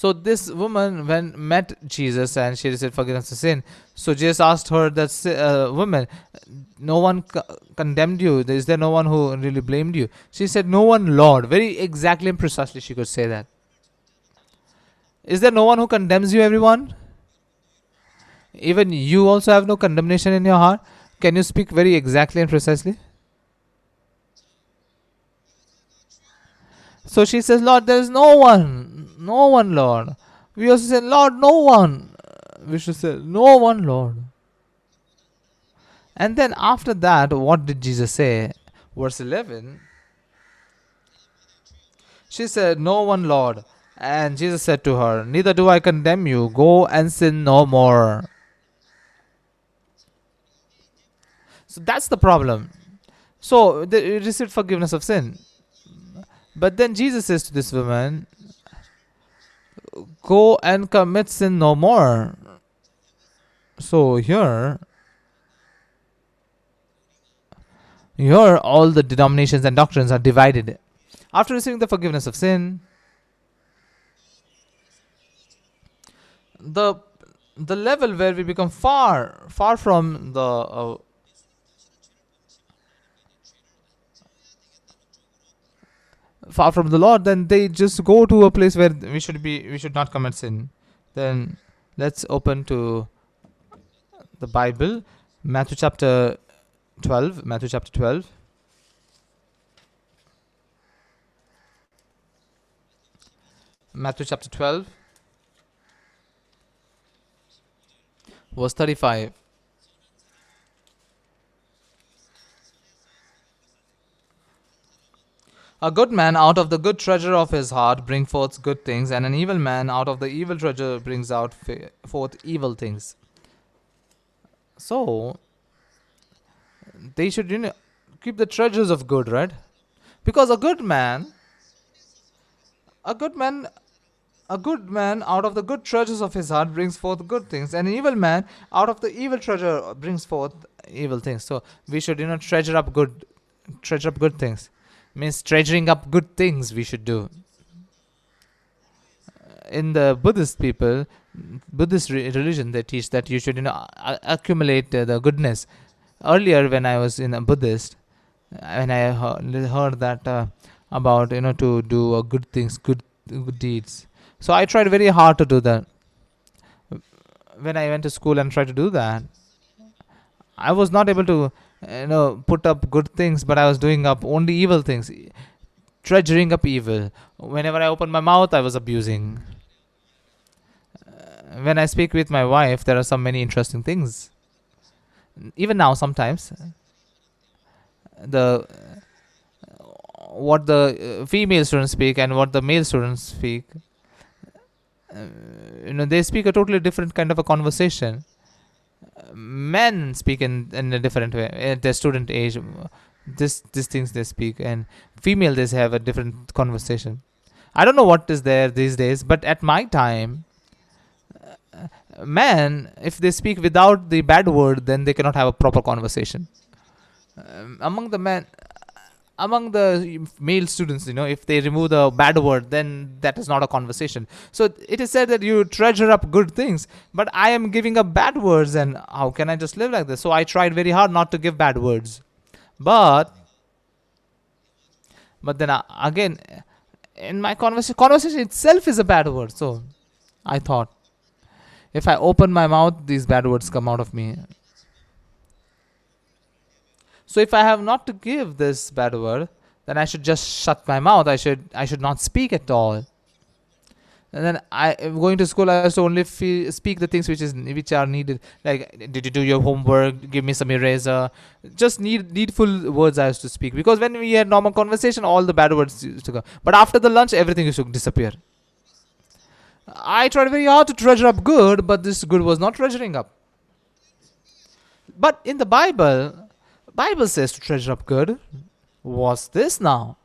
So this woman, when met Jesus and she received forgiveness of sin, so Jesus asked her, that uh, woman, no one co- condemned you. Is there no one who really blamed you? She said, no one, Lord. Very exactly and precisely she could say that. Is there no one who condemns you, everyone? Even you also have no condemnation in your heart? Can you speak very exactly and precisely? So she says, Lord, there is no one. No one, Lord. We also say, Lord, no one. We should say, No one, Lord. And then after that, what did Jesus say? Verse 11. She said, No one, Lord. And Jesus said to her, Neither do I condemn you. Go and sin no more. So that's the problem. So they received forgiveness of sin. But then Jesus says to this woman, Go and commit sin no more. So here, here all the denominations and doctrines are divided. After receiving the forgiveness of sin, the the level where we become far far from the uh, far from the Lord, then they just go to a place where we should be we should not commit sin. Then let's open to the Bible, Matthew chapter twelve. Matthew chapter twelve. Matthew chapter 12, verse 35. A good man out of the good treasure of his heart brings forth good things, and an evil man out of the evil treasure brings out forth evil things. So, they should you know, keep the treasures of good, right? Because a good man, a good man, a good man out of the good treasures of his heart brings forth good things, and an evil man out of the evil treasure brings forth evil things. So we should you know treasure up good, treasure up good things means treasuring up good things we should do. In the buddhist people buddhist re- religion they teach that you should you know accumulate uh, the goodness. Earlier when i was in a buddhist when i heard, heard that uh, about you know to do uh, good things good, good deeds. So i tried very hard to do that. When i went to school and tried to do that i was not able to you know put up good things but i was doing up only evil things treasuring up evil. Whenever I open my mouth, I was abusing. Uh, when I speak with my wife, there are so many interesting things. Even now, sometimes the what the uh, female students speak and what the male students speak, uh, you know, they speak a totally different kind of a conversation. Men speak in, in a different way at their student age. This these things they speak, and female they have a different conversation. I don't know what is there these days, but at my time, men if they speak without the bad word, then they cannot have a proper conversation. Um, among the men, among the male students, you know, if they remove the bad word, then that is not a conversation. So it is said that you treasure up good things, but I am giving up bad words, and how can I just live like this? So I tried very hard not to give bad words, but but then uh, again, in my conversation, conversation itself is a bad word. So I thought, if I open my mouth, these bad words come out of me. So if I have not to give this bad word, then I should just shut my mouth. I should I should not speak at all. And then I going to school. I to only feel, speak the things which is which are needed. Like, did you do your homework? Give me some eraser. Just need needful words I used to speak because when we had normal conversation, all the bad words used to go. But after the lunch, everything used to disappear. I tried very hard to treasure up good, but this good was not treasuring up. But in the Bible, Bible says to treasure up good. What's this now?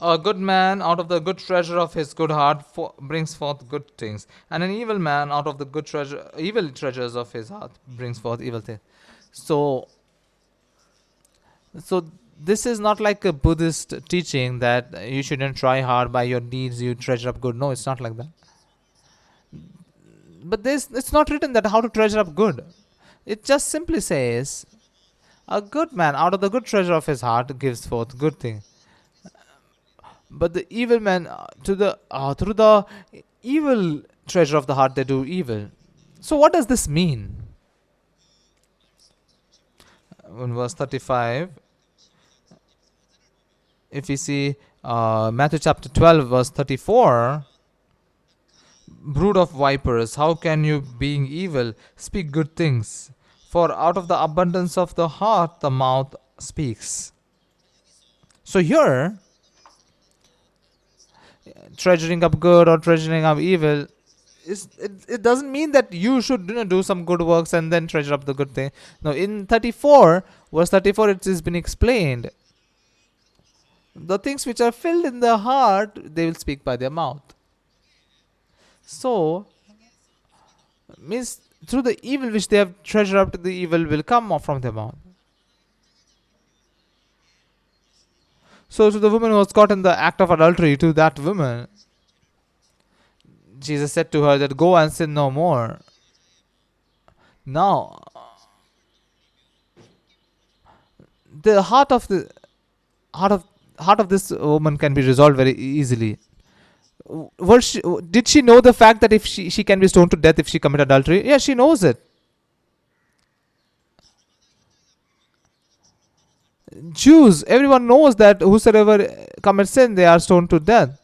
A good man out of the good treasure of his good heart fo- brings forth good things, and an evil man out of the good treasure, evil treasures of his heart brings forth evil things. So, so this is not like a Buddhist teaching that you shouldn't try hard by your deeds you treasure up good. No, it's not like that. But this it's not written that how to treasure up good. It just simply says, a good man out of the good treasure of his heart gives forth good thing. But the evil man uh, to the uh, through the evil treasure of the heart they do evil. So what does this mean? In verse 35, if we see uh, Matthew chapter 12, verse 34, brood of vipers, how can you, being evil, speak good things? For out of the abundance of the heart, the mouth speaks. So here, treasuring up good or treasuring up evil is it, it doesn't mean that you should you know, do some good works and then treasure up the good thing no in 34 verse 34 it has been explained the things which are filled in the heart they will speak by their mouth so means through the evil which they have treasured up the evil will come from their mouth So to the woman who was caught in the act of adultery, to that woman, Jesus said to her that go and sin no more. Now, the heart of the heart of heart of this woman can be resolved very easily. Was she, did she know the fact that if she, she can be stoned to death if she commit adultery? Yeah, she knows it. Jews, everyone knows that whosoever commits sin, they are stoned to death.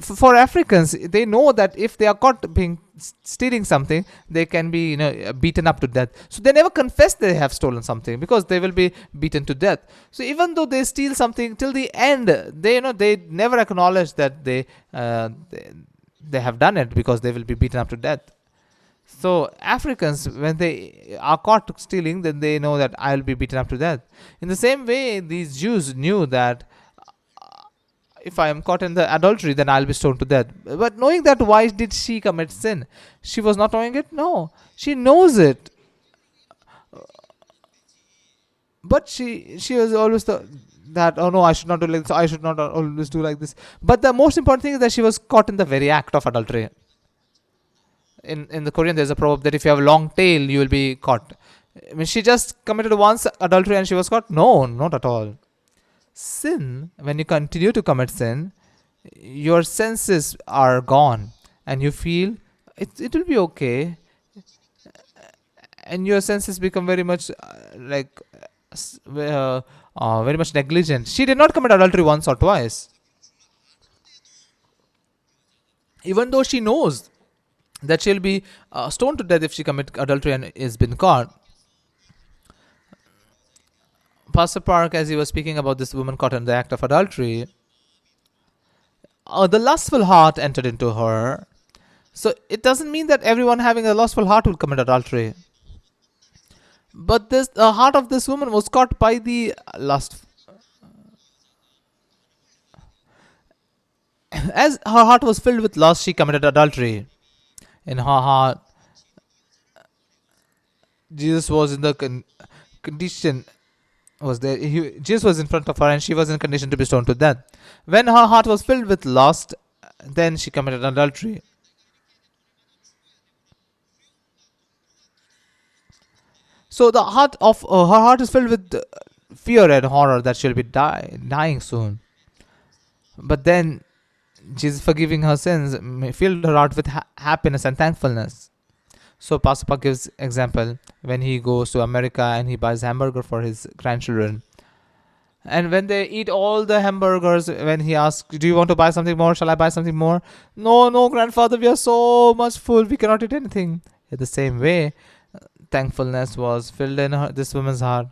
For Africans, they know that if they are caught being stealing something, they can be you know beaten up to death. So they never confess they have stolen something because they will be beaten to death. So even though they steal something till the end, they you know they never acknowledge that they uh, they, they have done it because they will be beaten up to death. So Africans, when they are caught stealing, then they know that I will be beaten up to death. In the same way, these Jews knew that uh, if I am caught in the adultery, then I'll be stoned to death. But knowing that, why did she commit sin? She was not knowing it. No, she knows it. But she she was always the that oh no I should not do like this. I should not always do like this. But the most important thing is that she was caught in the very act of adultery in in the Korean there's a proverb that if you have a long tail you will be caught. I mean she just committed once adultery and she was caught? No, not at all. Sin, when you continue to commit sin, your senses are gone and you feel it it will be okay and your senses become very much uh, like uh, uh, very much negligent. She did not commit adultery once or twice. Even though she knows that she'll be uh, stoned to death if she commit adultery and is been caught. Pastor Park, as he was speaking about this woman caught in the act of adultery, uh, the lustful heart entered into her. So it doesn't mean that everyone having a lustful heart will commit adultery. But this the heart of this woman was caught by the lust. As her heart was filled with lust, she committed adultery. In her heart, Jesus was in the con- condition was there. He, Jesus was in front of her, and she was in condition to be stoned to death. When her heart was filled with lust, then she committed adultery. So the heart of uh, her heart is filled with fear and horror that she'll be die, dying soon. But then Jesus forgiving her sins filled her heart with ha- happiness and thankfulness. So Pastor Park gives example when he goes to America and he buys hamburger for his grandchildren. And when they eat all the hamburgers, when he asks, "Do you want to buy something more? Shall I buy something more?" No, no, grandfather, we are so much full, we cannot eat anything. In the same way, thankfulness was filled in her, this woman's heart.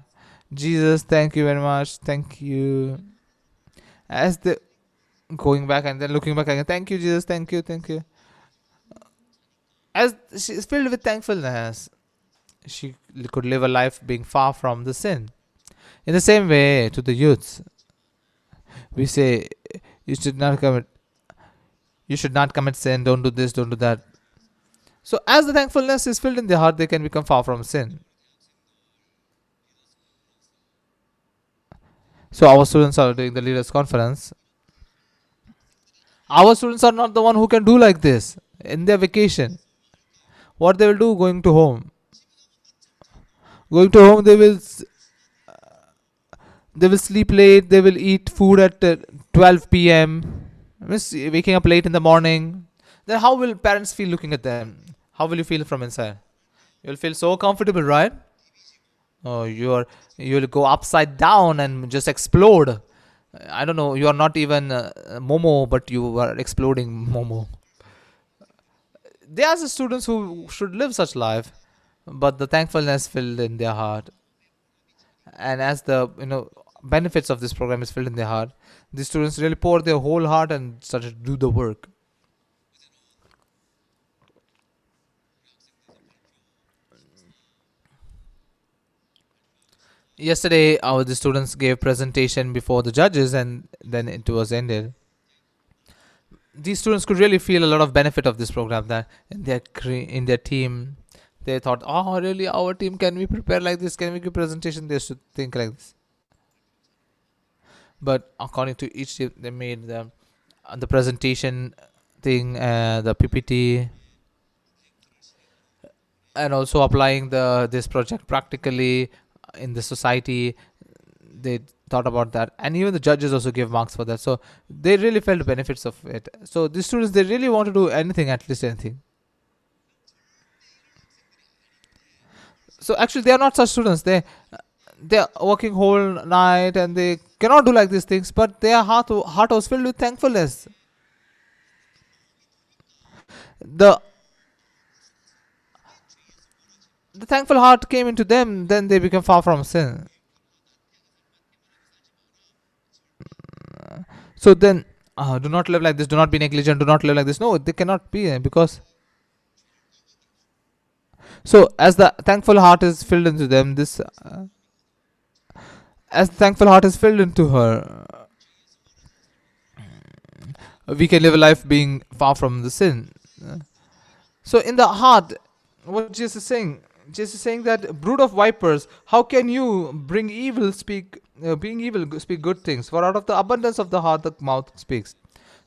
Jesus, thank you very much. Thank you. As the going back and then looking back again, thank you, Jesus. Thank you, thank you. As she is filled with thankfulness, she could live a life being far from the sin. In the same way, to the youths, we say you should not commit. You should not commit sin. Don't do this. Don't do that. So, as the thankfulness is filled in their heart, they can become far from sin. So, our students are doing the leaders' conference. Our students are not the one who can do like this in their vacation. What they will do going to home? Going to home, they will they will sleep late. They will eat food at uh, 12 p.m. Waking up late in the morning. Then how will parents feel looking at them? How will you feel from inside? You'll feel so comfortable, right? Oh, you're you'll go upside down and just explode. I don't know. You are not even uh, Momo, but you are exploding Momo. They are the students who should live such life, but the thankfulness filled in their heart, and as the you know benefits of this program is filled in their heart, the students really pour their whole heart and started to do the work. Yesterday, our the students gave presentation before the judges, and then it was ended. These students could really feel a lot of benefit of this program. That in their cre- in their team, they thought, "Oh, really? Our team can we prepare like this? Can we give presentation?" They should think like this. But according to each team, they made the the presentation thing, uh, the PPT, and also applying the this project practically in the society they thought about that. And even the judges also gave marks for that. So they really felt the benefits of it. So these students they really want to do anything at least anything. So actually they are not such students. They they are working whole night and they cannot do like these things but their heart heart was filled with thankfulness. The the thankful heart came into them, then they become far from sin. So then, uh, do not live like this. Do not be negligent. Do not live like this. No, they cannot be because. So as the thankful heart is filled into them, this. Uh, as the thankful heart is filled into her, we can live a life being far from the sin. So in the heart, what Jesus is saying, Jesus is saying that brood of vipers, how can you bring evil speak, uh, being evil speak good things? For out of the abundance of the heart, the mouth speaks.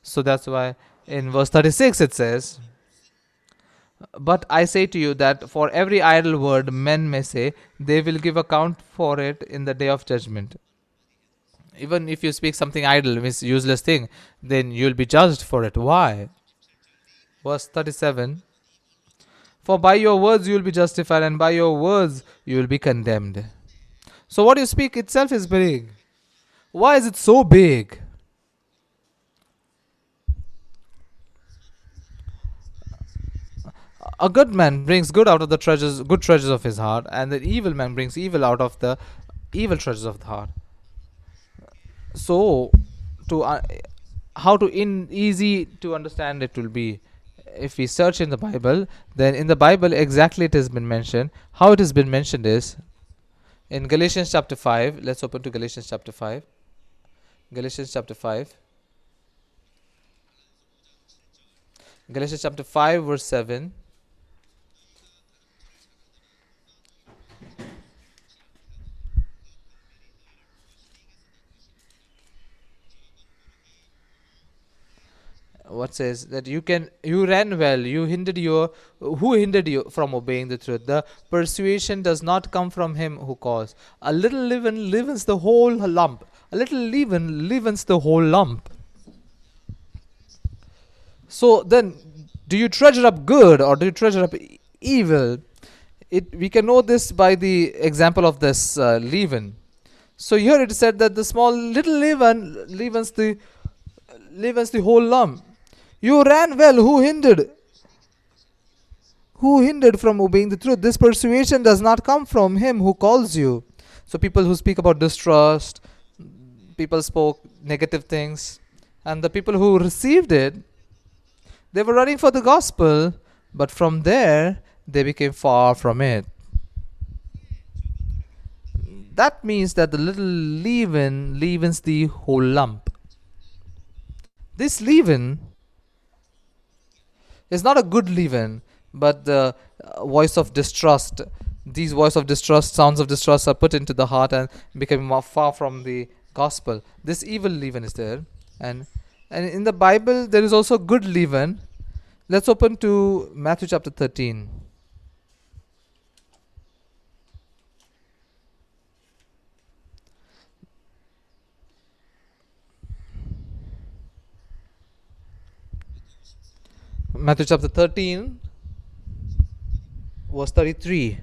So that's why in verse 36 it says, But I say to you that for every idle word men may say, they will give account for it in the day of judgment. Even if you speak something idle, means useless thing, then you'll be judged for it. Why? Verse 37 For by your words you will be justified, and by your words you will be condemned. So, what you speak itself is big. Why is it so big? A good man brings good out of the treasures, good treasures of his heart, and the evil man brings evil out of the evil treasures of the heart. So, to uh, how to in easy to understand it will be if we search in the Bible, then in the Bible exactly it has been mentioned. How it has been mentioned is in Galatians chapter 5. Let's open to Galatians chapter 5. Galatians chapter 5. Galatians chapter 5, verse 7. What says that you can you ran well you hindered your who hindered you from obeying the truth? The persuasion does not come from him who calls. A little leaven leavens the whole lump. A little leaven leavens the whole lump. So then do you treasure up good or do you treasure up evil? It we can know this by the example of this uh, leaven. So here it is said that the small little leaven leavens the leavens the whole lump you ran well. Who hindered? Who hindered from obeying the truth? This persuasion does not come from him who calls you. So, people who speak about distrust, people spoke negative things, and the people who received it, they were running for the gospel, but from there they became far from it. That means that the little leaven leavens the whole lump. This leaven is not a good leaven, but the uh, voice of distrust. These voice of distrust, sounds of distrust, are put into the heart and become far from the gospel. This evil leaven is there, and and in the Bible there is also good leaven. Let's open to Matthew chapter thirteen. Matthew chapter 13, verse 33.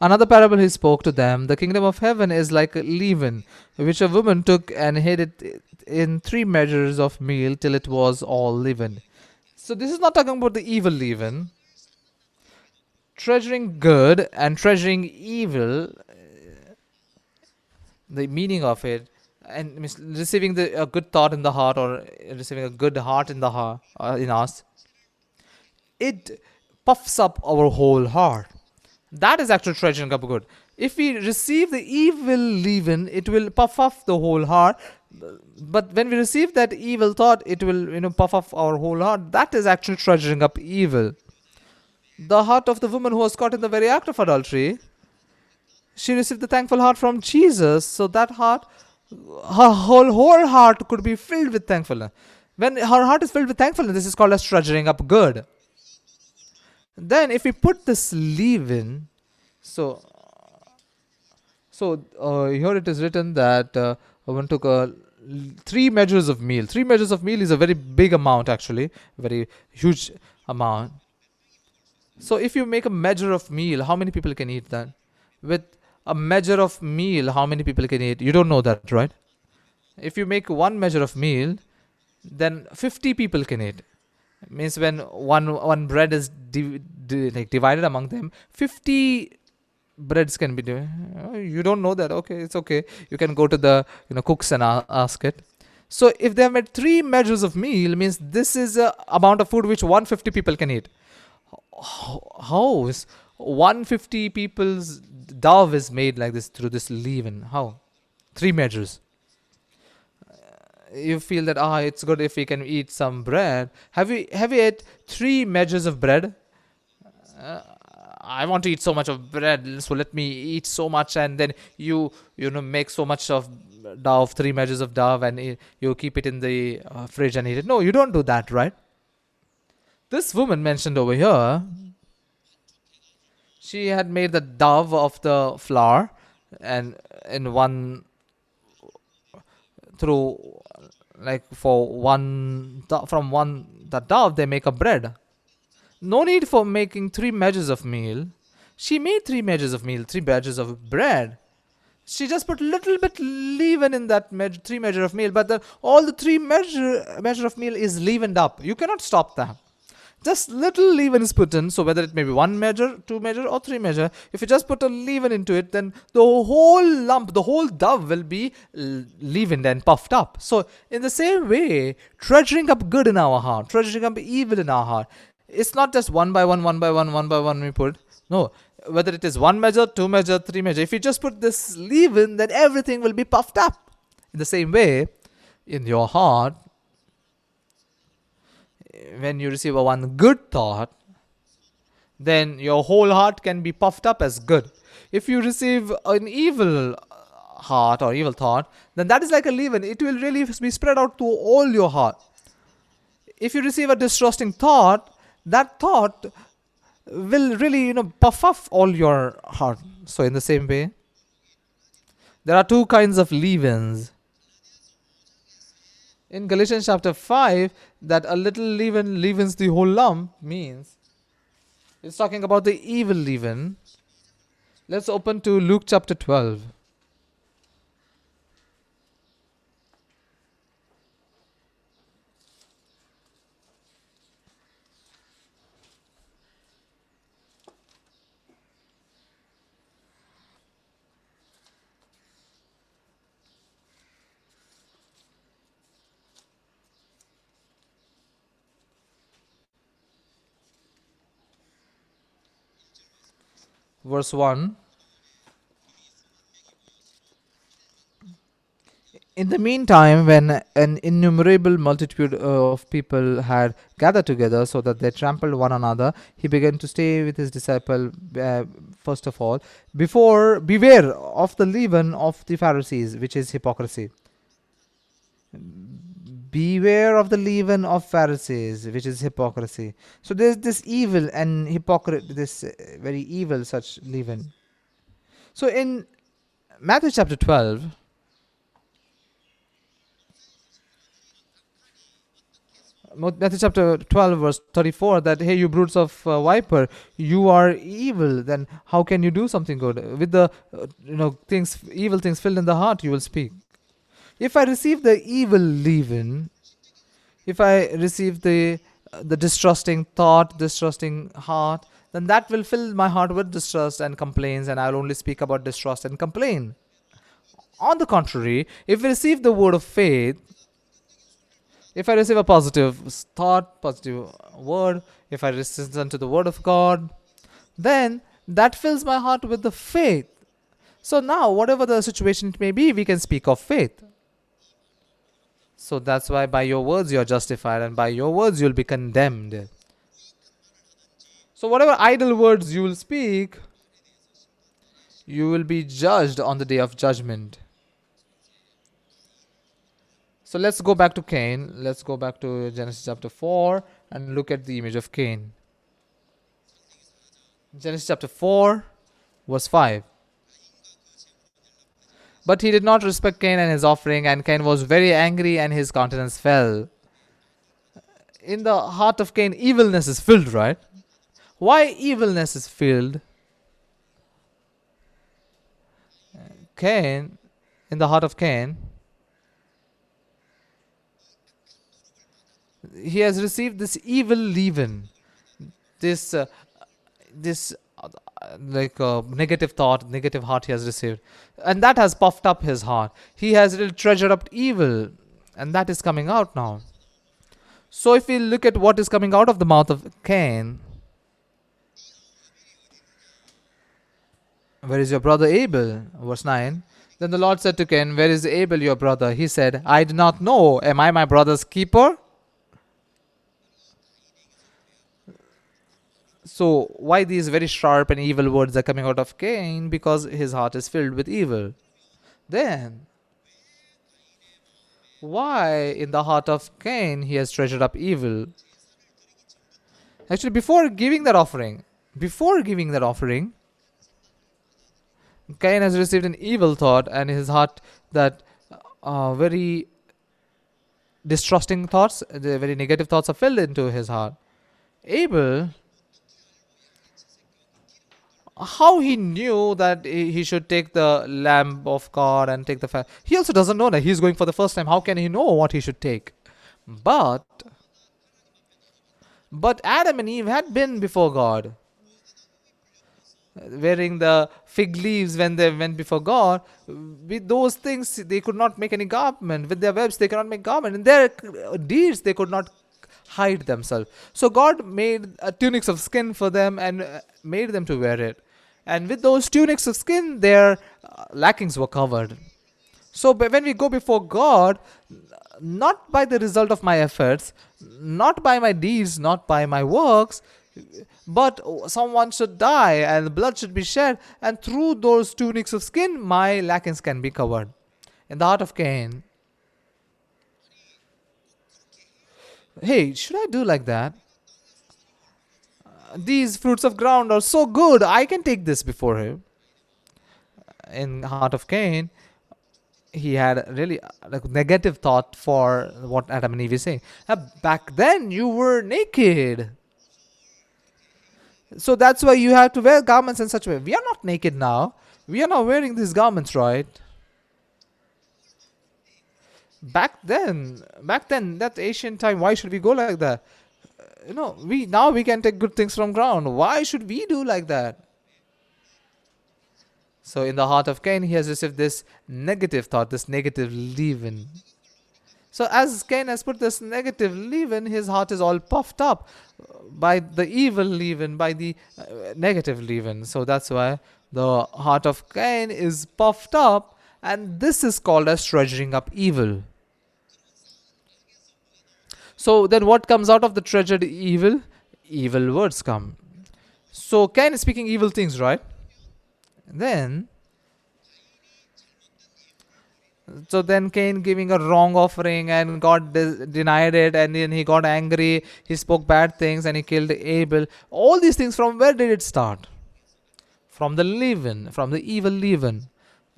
Another parable he spoke to them The kingdom of heaven is like a leaven, which a woman took and hid it in three measures of meal till it was all leavened. So, this is not talking about the evil leaven. Treasuring good and treasuring evil the meaning of it and receiving the a good thought in the heart or receiving a good heart in the heart uh, in us it puffs up our whole heart. That is actual treasuring up good if we receive the evil leaven it will puff up the whole heart. But when we receive that evil thought it will you know puff up our whole heart. That is actually treasuring up evil. The heart of the woman who was caught in the very act of adultery she received the thankful heart from Jesus, so that heart, her whole whole heart could be filled with thankfulness. When her heart is filled with thankfulness, this is called as treasuring up good. Then, if we put this leaven, so so uh, here it is written that uh, one took a three measures of meal. Three measures of meal is a very big amount, actually, very huge amount. So, if you make a measure of meal, how many people can eat that? With a measure of meal, how many people can eat? You don't know that, right? If you make one measure of meal, then 50 people can eat. It means when one one bread is di- di- like divided among them, 50 breads can be divided. You don't know that. Okay, it's okay. You can go to the you know cooks and ask it. So if they have made three measures of meal, means this is a amount of food which 150 people can eat. How is 150 people's dove is made like this through this leaven. How? Three measures. You feel that ah, it's good if we can eat some bread. Have you have you ate three measures of bread? Uh, I want to eat so much of bread, so let me eat so much, and then you you know make so much of dove, three measures of dove, and you keep it in the uh, fridge and eat it. No, you don't do that, right? This woman mentioned over here she had made the dove of the flour and in one through like for one from one the dove they make a bread no need for making three measures of meal. She made three measures of meal, three measures of bread. She just put little bit leaven in that measure, three measure of meal, but the, all the three measure measure of meal is leavened up. You cannot stop that. Just little leaven is put in, so whether it may be one measure, two measure, or three measure, if you just put a leaven into it, then the whole lump, the whole dough will be leavened and puffed up. So, in the same way, treasuring up good in our heart, treasuring up evil in our heart, it's not just one by one, one by one, one by one we put. No, whether it is one measure, two measure, three measure, if you just put this leaven, then everything will be puffed up. In the same way, in your heart, when you receive a one good thought, then your whole heart can be puffed up as good. If you receive an evil heart or evil thought, then that is like a leaven. It will really be spread out to all your heart. If you receive a distrusting thought, that thought will really, you know, puff up all your heart. So, in the same way, there are two kinds of leavens. In Galatians chapter 5, that a little leaven leavens the whole lump means it's talking about the evil leaven. Let's open to Luke chapter 12. Verse 1 In the meantime, when an innumerable multitude uh, of people had gathered together so that they trampled one another, he began to stay with his disciple uh, first of all. Before, beware of the leaven of the Pharisees, which is hypocrisy. Beware of the leaven of Pharisees, which is hypocrisy. So there's this evil and hypocrite this uh, very evil such leaven. So in Matthew chapter 12, Matthew chapter 12, verse 34 that, hey, you broods of uh, viper, you are evil, then how can you do something good? With the, uh, you know, things, evil things filled in the heart, you will speak. If I receive the evil leaven, if I receive the the distrusting thought, distrusting heart, then that will fill my heart with distrust and complaints, and I'll only speak about distrust and complain. On the contrary, if I receive the word of faith, if I receive a positive thought, positive word, if I listen to the word of God, then that fills my heart with the faith. So now, whatever the situation it may be, we can speak of faith. So that's why by your words you are justified, and by your words you'll be condemned. So, whatever idle words you will speak, you will be judged on the day of judgment. So, let's go back to Cain. Let's go back to Genesis chapter 4 and look at the image of Cain. Genesis chapter 4, verse 5. But he did not respect Cain and his offering, and Cain was very angry, and his countenance fell. In the heart of Cain, evilness is filled, right? Why evilness is filled? Cain, in the heart of Cain, he has received this evil leaven, this, uh, this like uh, negative thought, negative heart he has received, and that has puffed up his heart. He has treasured up evil, and that is coming out now. So, if we look at what is coming out of the mouth of Cain, where is your brother Abel? Verse 9. Then the Lord said to Cain, Where is Abel your brother? He said, I do not know. Am I my brother's keeper? So, why these very sharp and evil words are coming out of Cain? Because his heart is filled with evil. Then, why in the heart of Cain he has treasured up evil? Actually, before giving that offering, before giving that offering, Cain has received an evil thought, and his heart that uh, very distrusting thoughts, the very negative thoughts are filled into his heart. Abel how he knew that he should take the lamb of God and take the fat. He also doesn't know that he's going for the first time. How can he know what he should take? But but Adam and Eve had been before God, wearing the fig leaves when they went before God. With those things, they could not make any garment. With their webs, they cannot make garment. In their deeds, they could not hide themselves. So God made tunics of skin for them and uh, made them to wear it. And with those tunics of skin, their uh, lackings were covered. So when we go before God, not by the result of my efforts, not by my deeds, not by my works, but someone should die and blood should be shed, and through those tunics of skin, my lackings can be covered. In the heart of Cain, hey, should I do like that? These fruits of ground are so good, I can take this before him. In heart of Cain, he had really uh, like negative thought for what Adam and Eve is saying. Uh, back then, you were naked. So that's why you have to wear garments in such a way. We are not naked now. We are not wearing these garments, right? Back then, back then, that ancient time, why should we go like that? You know, we now we can take good things from ground. Why should we do like that? So in the heart of Cain, he has received this negative thought, this negative leaven. So as Cain has put this negative leaven, his heart is all puffed up by the evil leaven, by the uh, negative leaven. So that's why the heart of Cain is puffed up, and this is called as treasuring up evil. So then what comes out of the treasured evil? Evil words come. So Cain is speaking evil things, right? Then so then Cain giving a wrong offering and God de- denied it and then he got angry he spoke bad things and he killed Abel all these things from where did it start from the leaven from the evil leaven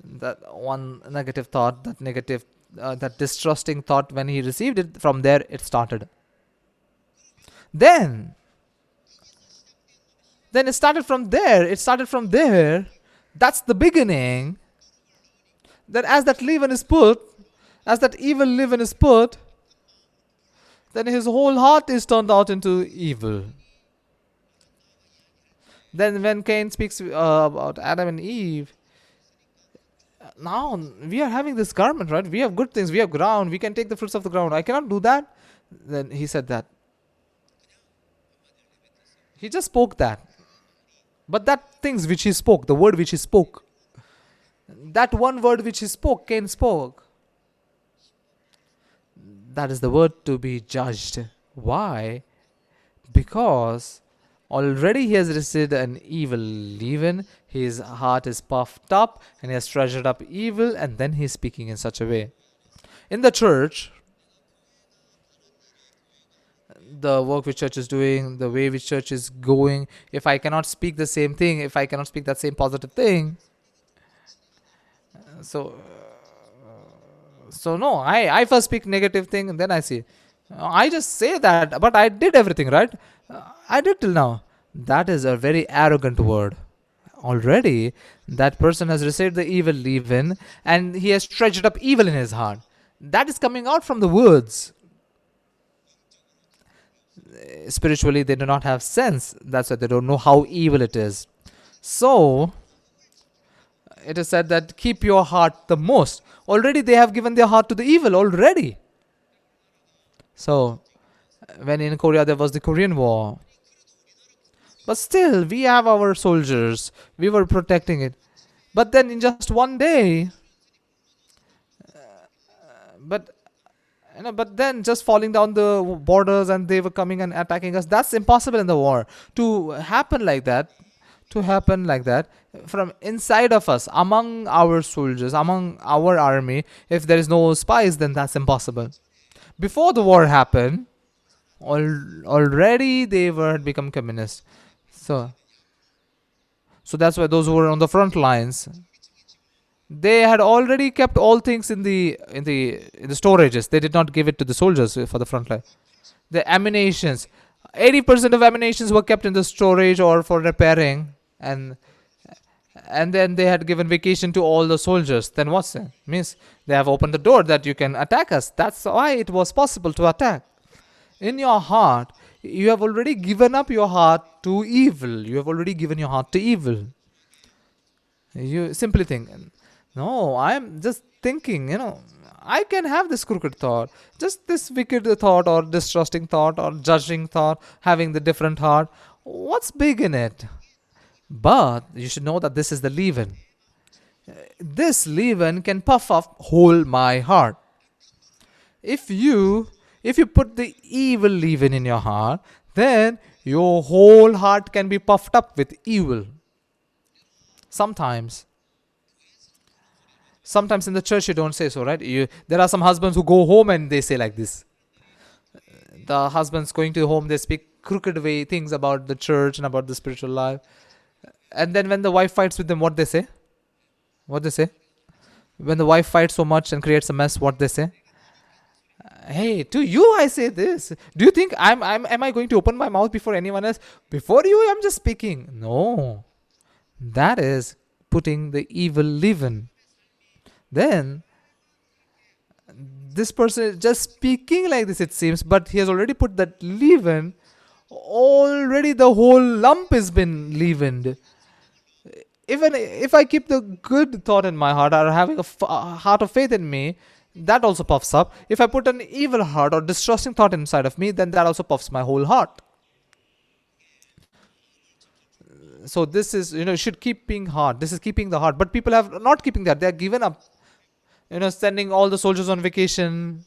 that one negative thought that negative uh, that distrusting thought when he received it from there it started. Then then it started from there it started from there. That's the beginning. That as that leaven is put, as that evil leaven is put, then his whole heart is turned out into evil. Then when Cain speaks uh, about Adam and Eve, now we are having this garment, right? We have good things, we have ground, we can take the fruits of the ground. I cannot do that. Then he said that. He just spoke that. But that things which he spoke, the word which he spoke, that one word which he spoke, Cain spoke, that is the word to be judged. Why? Because already he has received an evil leaven, his heart is puffed up, and he has treasured up evil, and then he is speaking in such a way. In the church, the work which church is doing, the way which church is going, if I cannot speak the same thing, if I cannot speak that same positive thing, so so no i i first speak negative thing and then i say i just say that but i did everything right i did till now. That is a very arrogant word. Already that person has received the evil leaven and he has treasured up evil in his heart. That is coming out from the words. Spiritually they do not have sense. That's why they don't know how evil it is. So it is said that keep your heart the most. Already they have given their heart to the evil already. So, when in Korea there was the Korean War, but still we have our soldiers, we were protecting it. But then in just one day, uh, but you know, but then just falling down the borders and they were coming and attacking us. That's impossible in the war to happen like that. To happen like that from inside of us, among our soldiers, among our army. If there is no spies, then that's impossible. Before the war happened, al- already they were had become communist. So, so that's why those who were on the front lines, they had already kept all things in the in the in the storages. They did not give it to the soldiers for the front line. The ammunitions, eighty percent of ammunitions were kept in the storage or for repairing, and and then they had given vacation to all the soldiers. Then what's it? Means they have opened the door that you can attack us. That's why it was possible to attack. In your heart, you have already given up your heart to evil. You have already given your heart to evil. You simply think, no, I'm just thinking, you know, I can have this crooked thought, just this wicked thought, or distrusting thought, or judging thought, having the different heart. What's big in it? But you should know that this is the leaven. This leaven can puff up whole my heart. If you if you put the evil leaven in your heart, then your whole heart can be puffed up with evil. Sometimes. Sometimes in the church you don't say so right? You there are some husbands who go home and they say like this. The husbands going to home they speak crooked way things about the church and about the spiritual life. And then when the wife fights with them what they say? What they say? When the wife fights so much and creates a mess what they say hey to you i say this. Do you think i'm i'm am i going to open my mouth before anyone else? Before you i'm just speaking. No. That is putting the evil leaven. Then this person is just speaking like this it seems but he has already put that leaven. Already the whole lump has been leavened. Even if i keep the good thought in my heart or having a heart of faith in me that also puffs up. If i put an evil heart or distrusting thought inside of me then that also puffs my whole heart. So this is you know should keep being hard. This is keeping the heart. But people have not keeping that. They are given up you know sending all the soldiers on vacation.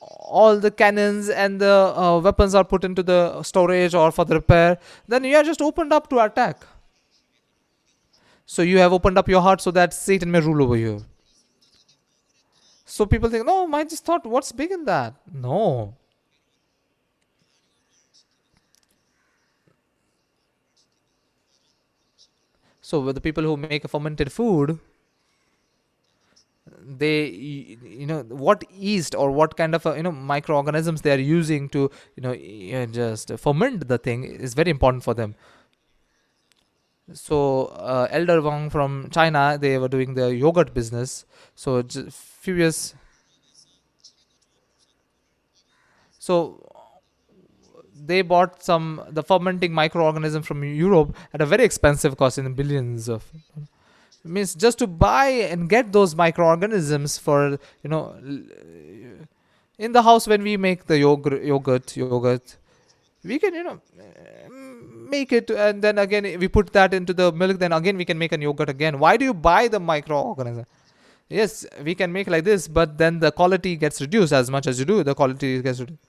All the cannons and the uh, weapons are put into the storage or for the repair. Then you are just opened up to attack. So you have opened up your heart so that satan may rule over you so people think no I just thought what's big in that? No. So the people who make a fermented food they you know what yeast or what kind of uh, you know microorganisms they are using to you know uh, just ferment the thing is very important for them. So uh, elder wang from china they were doing the yogurt business. So few years so they bought some the fermenting microorganism from europe at a very expensive cost in billions of means just to buy and get those microorganisms for you know in the house when we make the yogurt yogurt yogurt we can you know make it and then again we put that into the milk then again we can make a yogurt again. Why do you buy the microorganism yes we can make like this but then the quality gets reduced as much as you do the quality gets reduced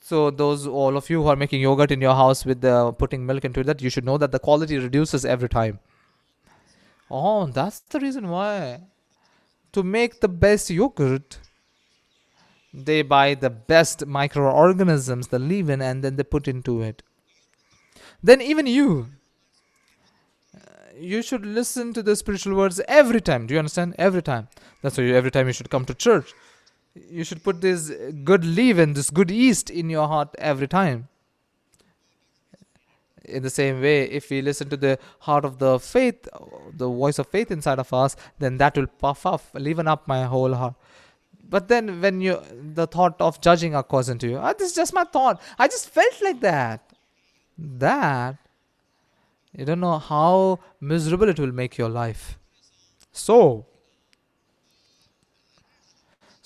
so those all of you who are making yogurt in your house with the putting milk into that you should know that the quality reduces every time Oh, that's the reason why. To make the best yogurt, they buy the best microorganisms, the leaven, and then they put into it. Then, even you, you should listen to the spiritual words every time. Do you understand? Every time. That's why you, every time you should come to church. You should put this good leaven, this good yeast in your heart every time in the same way if we listen to the heart of the faith the voice of faith inside of us then that will puff up leaven up my whole heart but then when you the thought of judging occurs into you ah, this is just my thought i just felt like that that you don't know how miserable it will make your life. So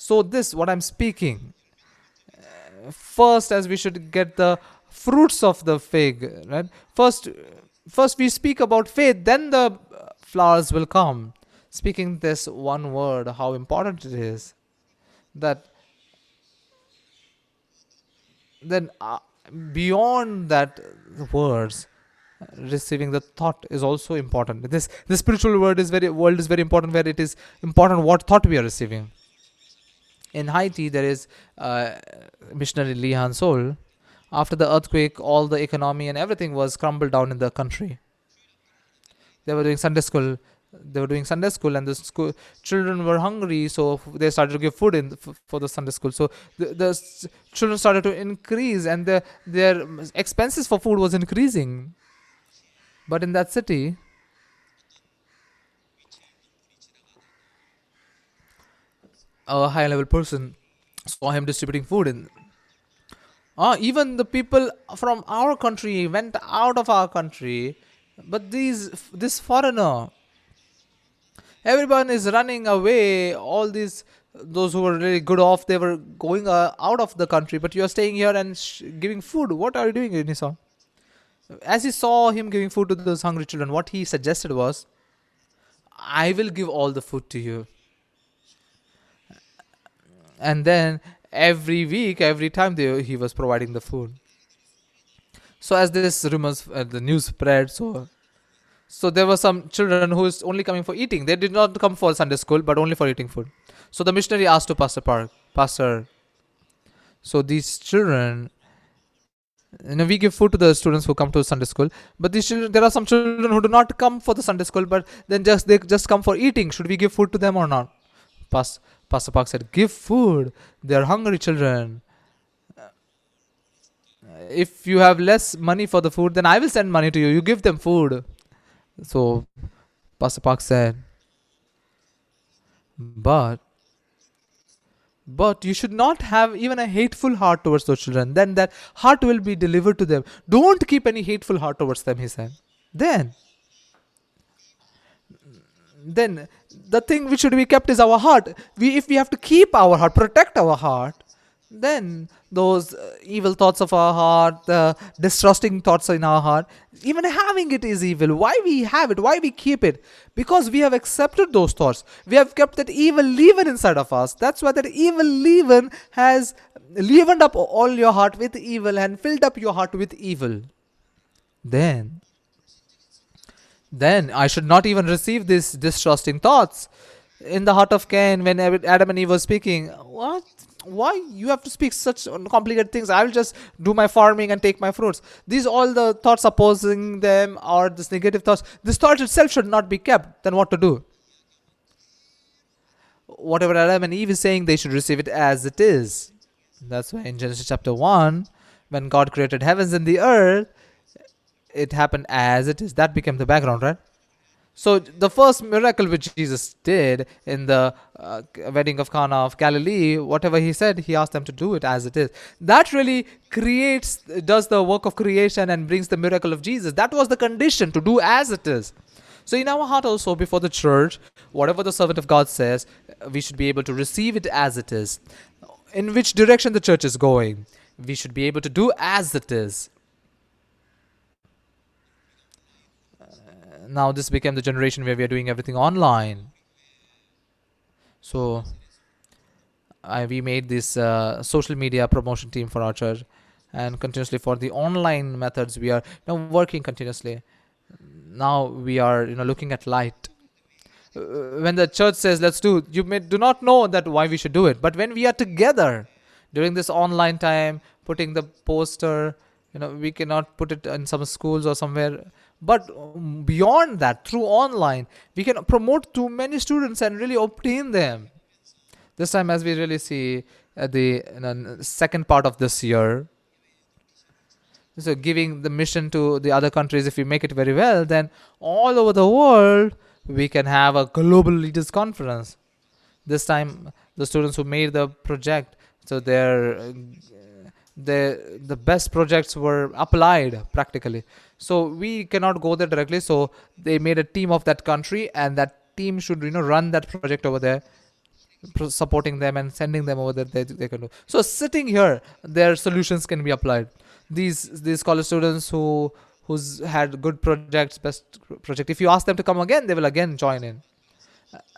so this what i'm speaking uh, first as we should get the fruits of the fig right? First first we speak about faith then the flowers will come. Speaking this one word how important it is that then uh, beyond that words receiving the thought is also important. This the spiritual word is very world is very important where it is important what thought we are receiving. In haiti there is uh, missionary lee han sol. After the earthquake all the economy and everything was crumbled down in the country. They were doing sunday school they were doing sunday school and the school children were hungry so they started to give food in for the sunday school. So the, the children started to increase and the, their expenses for food was increasing but in that city, a high level person saw him distributing food in. Uh, even the people from our country went out of our country. But these this foreigner everyone is running away. All these those who were really good off they were going uh, out of the country. But you are staying here and sh- giving food. What are you doing Nisa? As he saw him giving food to those hungry children what he suggested was i will give all the food to you. And then every week every time they, he was providing the food. So as this rumors uh, the news spread so so there were some children who is only coming for eating. They did not come for sunday school but only for eating food. So the missionary asked to pastor park pastor so these children you know we give food to the students who come to sunday school but these children there are some children who do not come for the sunday school but then just they just come for eating. Should we give food to them or not? Pas- pastor park said give food. They are hungry children. If you have less money for the food then i will send money to you. You give them food. So pastor park said but but you should not have even a hateful heart towards those children. Then that heart will be delivered to them. Don't keep any hateful heart towards them, he said. Then, then the thing which should be kept is our heart. We, if we have to keep our heart, protect our heart, then those uh, evil thoughts of our heart, the distrusting thoughts in our heart, even having it is evil. Why we have it? Why we keep it? Because we have accepted those thoughts. We have kept that evil leaven inside of us. That's why that evil leaven has leavened up all your heart with evil and filled up your heart with evil. Then, then I should not even receive these distrusting thoughts in the heart of Cain when Adam and Eve were speaking. What? Why you have to speak such complicated things? I will just do my farming and take my fruits. These all the thoughts opposing them or this negative thoughts. This thought itself should not be kept. Then what to do? Whatever adam and eve is saying they should receive it as it is. That's why in genesis chapter 1 when god created heavens and the earth it happened as it is. That became the background right so the first miracle which Jesus did in the uh, wedding of Cana of Galilee, whatever he said, he asked them to do it as it is. That really creates, does the work of creation and brings the miracle of Jesus. That was the condition to do as it is. So in our heart also, before the church, whatever the servant of God says, we should be able to receive it as it is. In which direction the church is going, we should be able to do as it is. Now this became the generation where we are doing everything online. So I, we made this uh, social media promotion team for our church and continuously for the online methods we are you working continuously. Now we are you know looking at light. Uh, when the church says let's do you may do not know that why we should do it. But when we are together during this online time putting the poster you know we cannot put it in some schools or somewhere but um, beyond that through online we can promote to many students and really obtain them. This time as we really see at the you know, second part of this year so giving the mission to the other countries if we make it very well then all over the world we can have a global leaders conference. This time the students who made the project so their the the best projects were applied practically. So we cannot go there directly. So they made a team of that country and that team should you know run that project over there supporting them and sending them over there they, they can do. So sitting here their solutions can be applied. These these college students who who's had good projects best project if you ask them to come again they will again join in.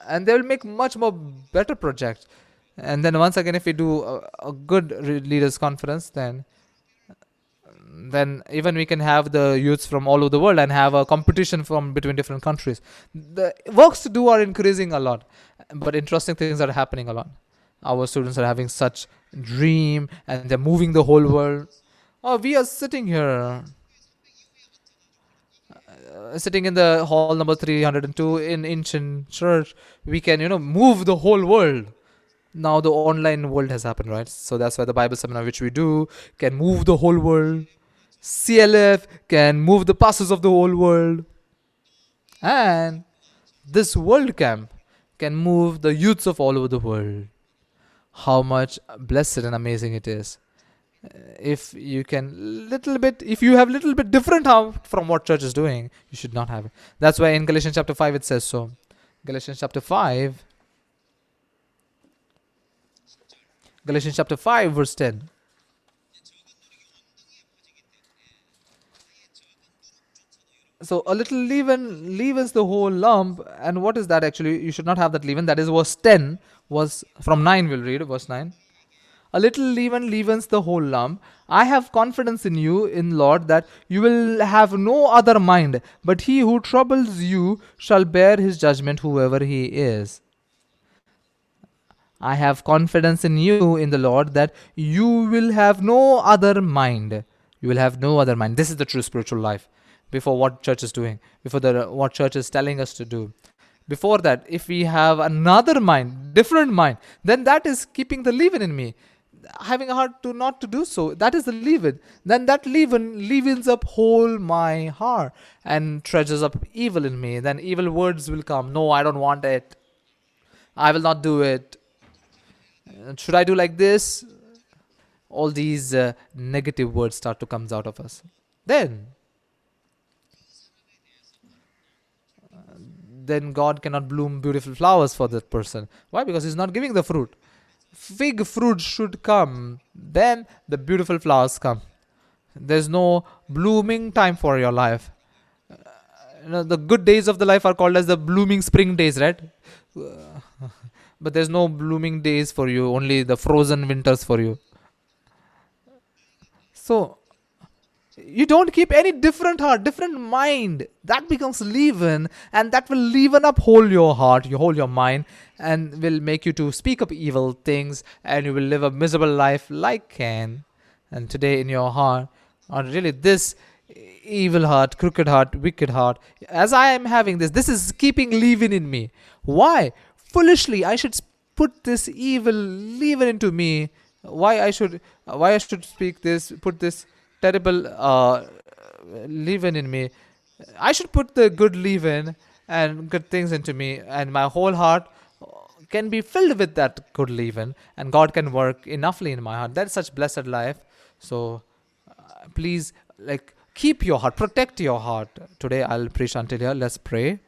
And they will make much more better projects and then once again if we do a, a good leaders conference then then even we can have the youths from all over the world and have a competition from between different countries. The works to do are increasing a lot but interesting things are happening a lot. Our students are having such dream and they're moving the whole world. Oh we are sitting here uh, sitting in the hall number 302 in Incheon church. We can you know move the whole world now the online world has happened, right? So that's why the Bible seminar, which we do, can move the whole world. CLF can move the pastors of the whole world. And this world camp can move the youths of all over the world. how much blessed and amazing it is. Uh, If you can little bit, if you have little bit different from what church is doing, you should not have it. That's why in Galatians chapter five it says so. Galatians chapter five. Galatians chapter five verse ten. So a little leaven leavens the whole lump, and what is that actually? You should not have that leaven. That is verse ten. Was from nine. We'll read verse nine. A little leaven leavens the whole lump. I have confidence in you, in Lord, that you will have no other mind, but he who troubles you shall bear his judgment, whoever he is. I have confidence in you, in the Lord, that you will have no other mind. You will have no other mind. This is the true spiritual life. Before what church is doing, before the what church is telling us to do. Before that, if we have another mind, different mind, then that is keeping the leaven in me having a heart to not to do so that is the leaven then that leaven leavens up whole my heart and treasures up evil in me then evil words will come no i don't want it i will not do it should i do like this? All these uh, negative words start to comes out of us. Then uh, then god cannot bloom beautiful flowers for that person. Why? Because he's not giving the fruit. Fig fruit should come. Then the beautiful flowers come. There's no blooming time for your life. Uh, you know, the good days of the life are called as the blooming spring days right? Uh, but there's no blooming days for you only the frozen winters for you. So you don't keep any different heart different mind. That becomes leaven and that will leaven up whole your heart your whole your mind and will make you to speak up evil things and you will live a miserable life like Cain. And today in your heart or really this evil heart crooked heart wicked heart as I am having this this is keeping leaven in me. Why foolishly I should put this evil leaven into me. Why I should why I should speak this put this terrible uh, leaven in me? I should put the good leaven and good things into me and my whole heart can be filled with that good leaven and God can work enoughly in my heart. That's such blessed life. So uh, please like keep your heart protect your heart. Today I'll preach until here. Let's pray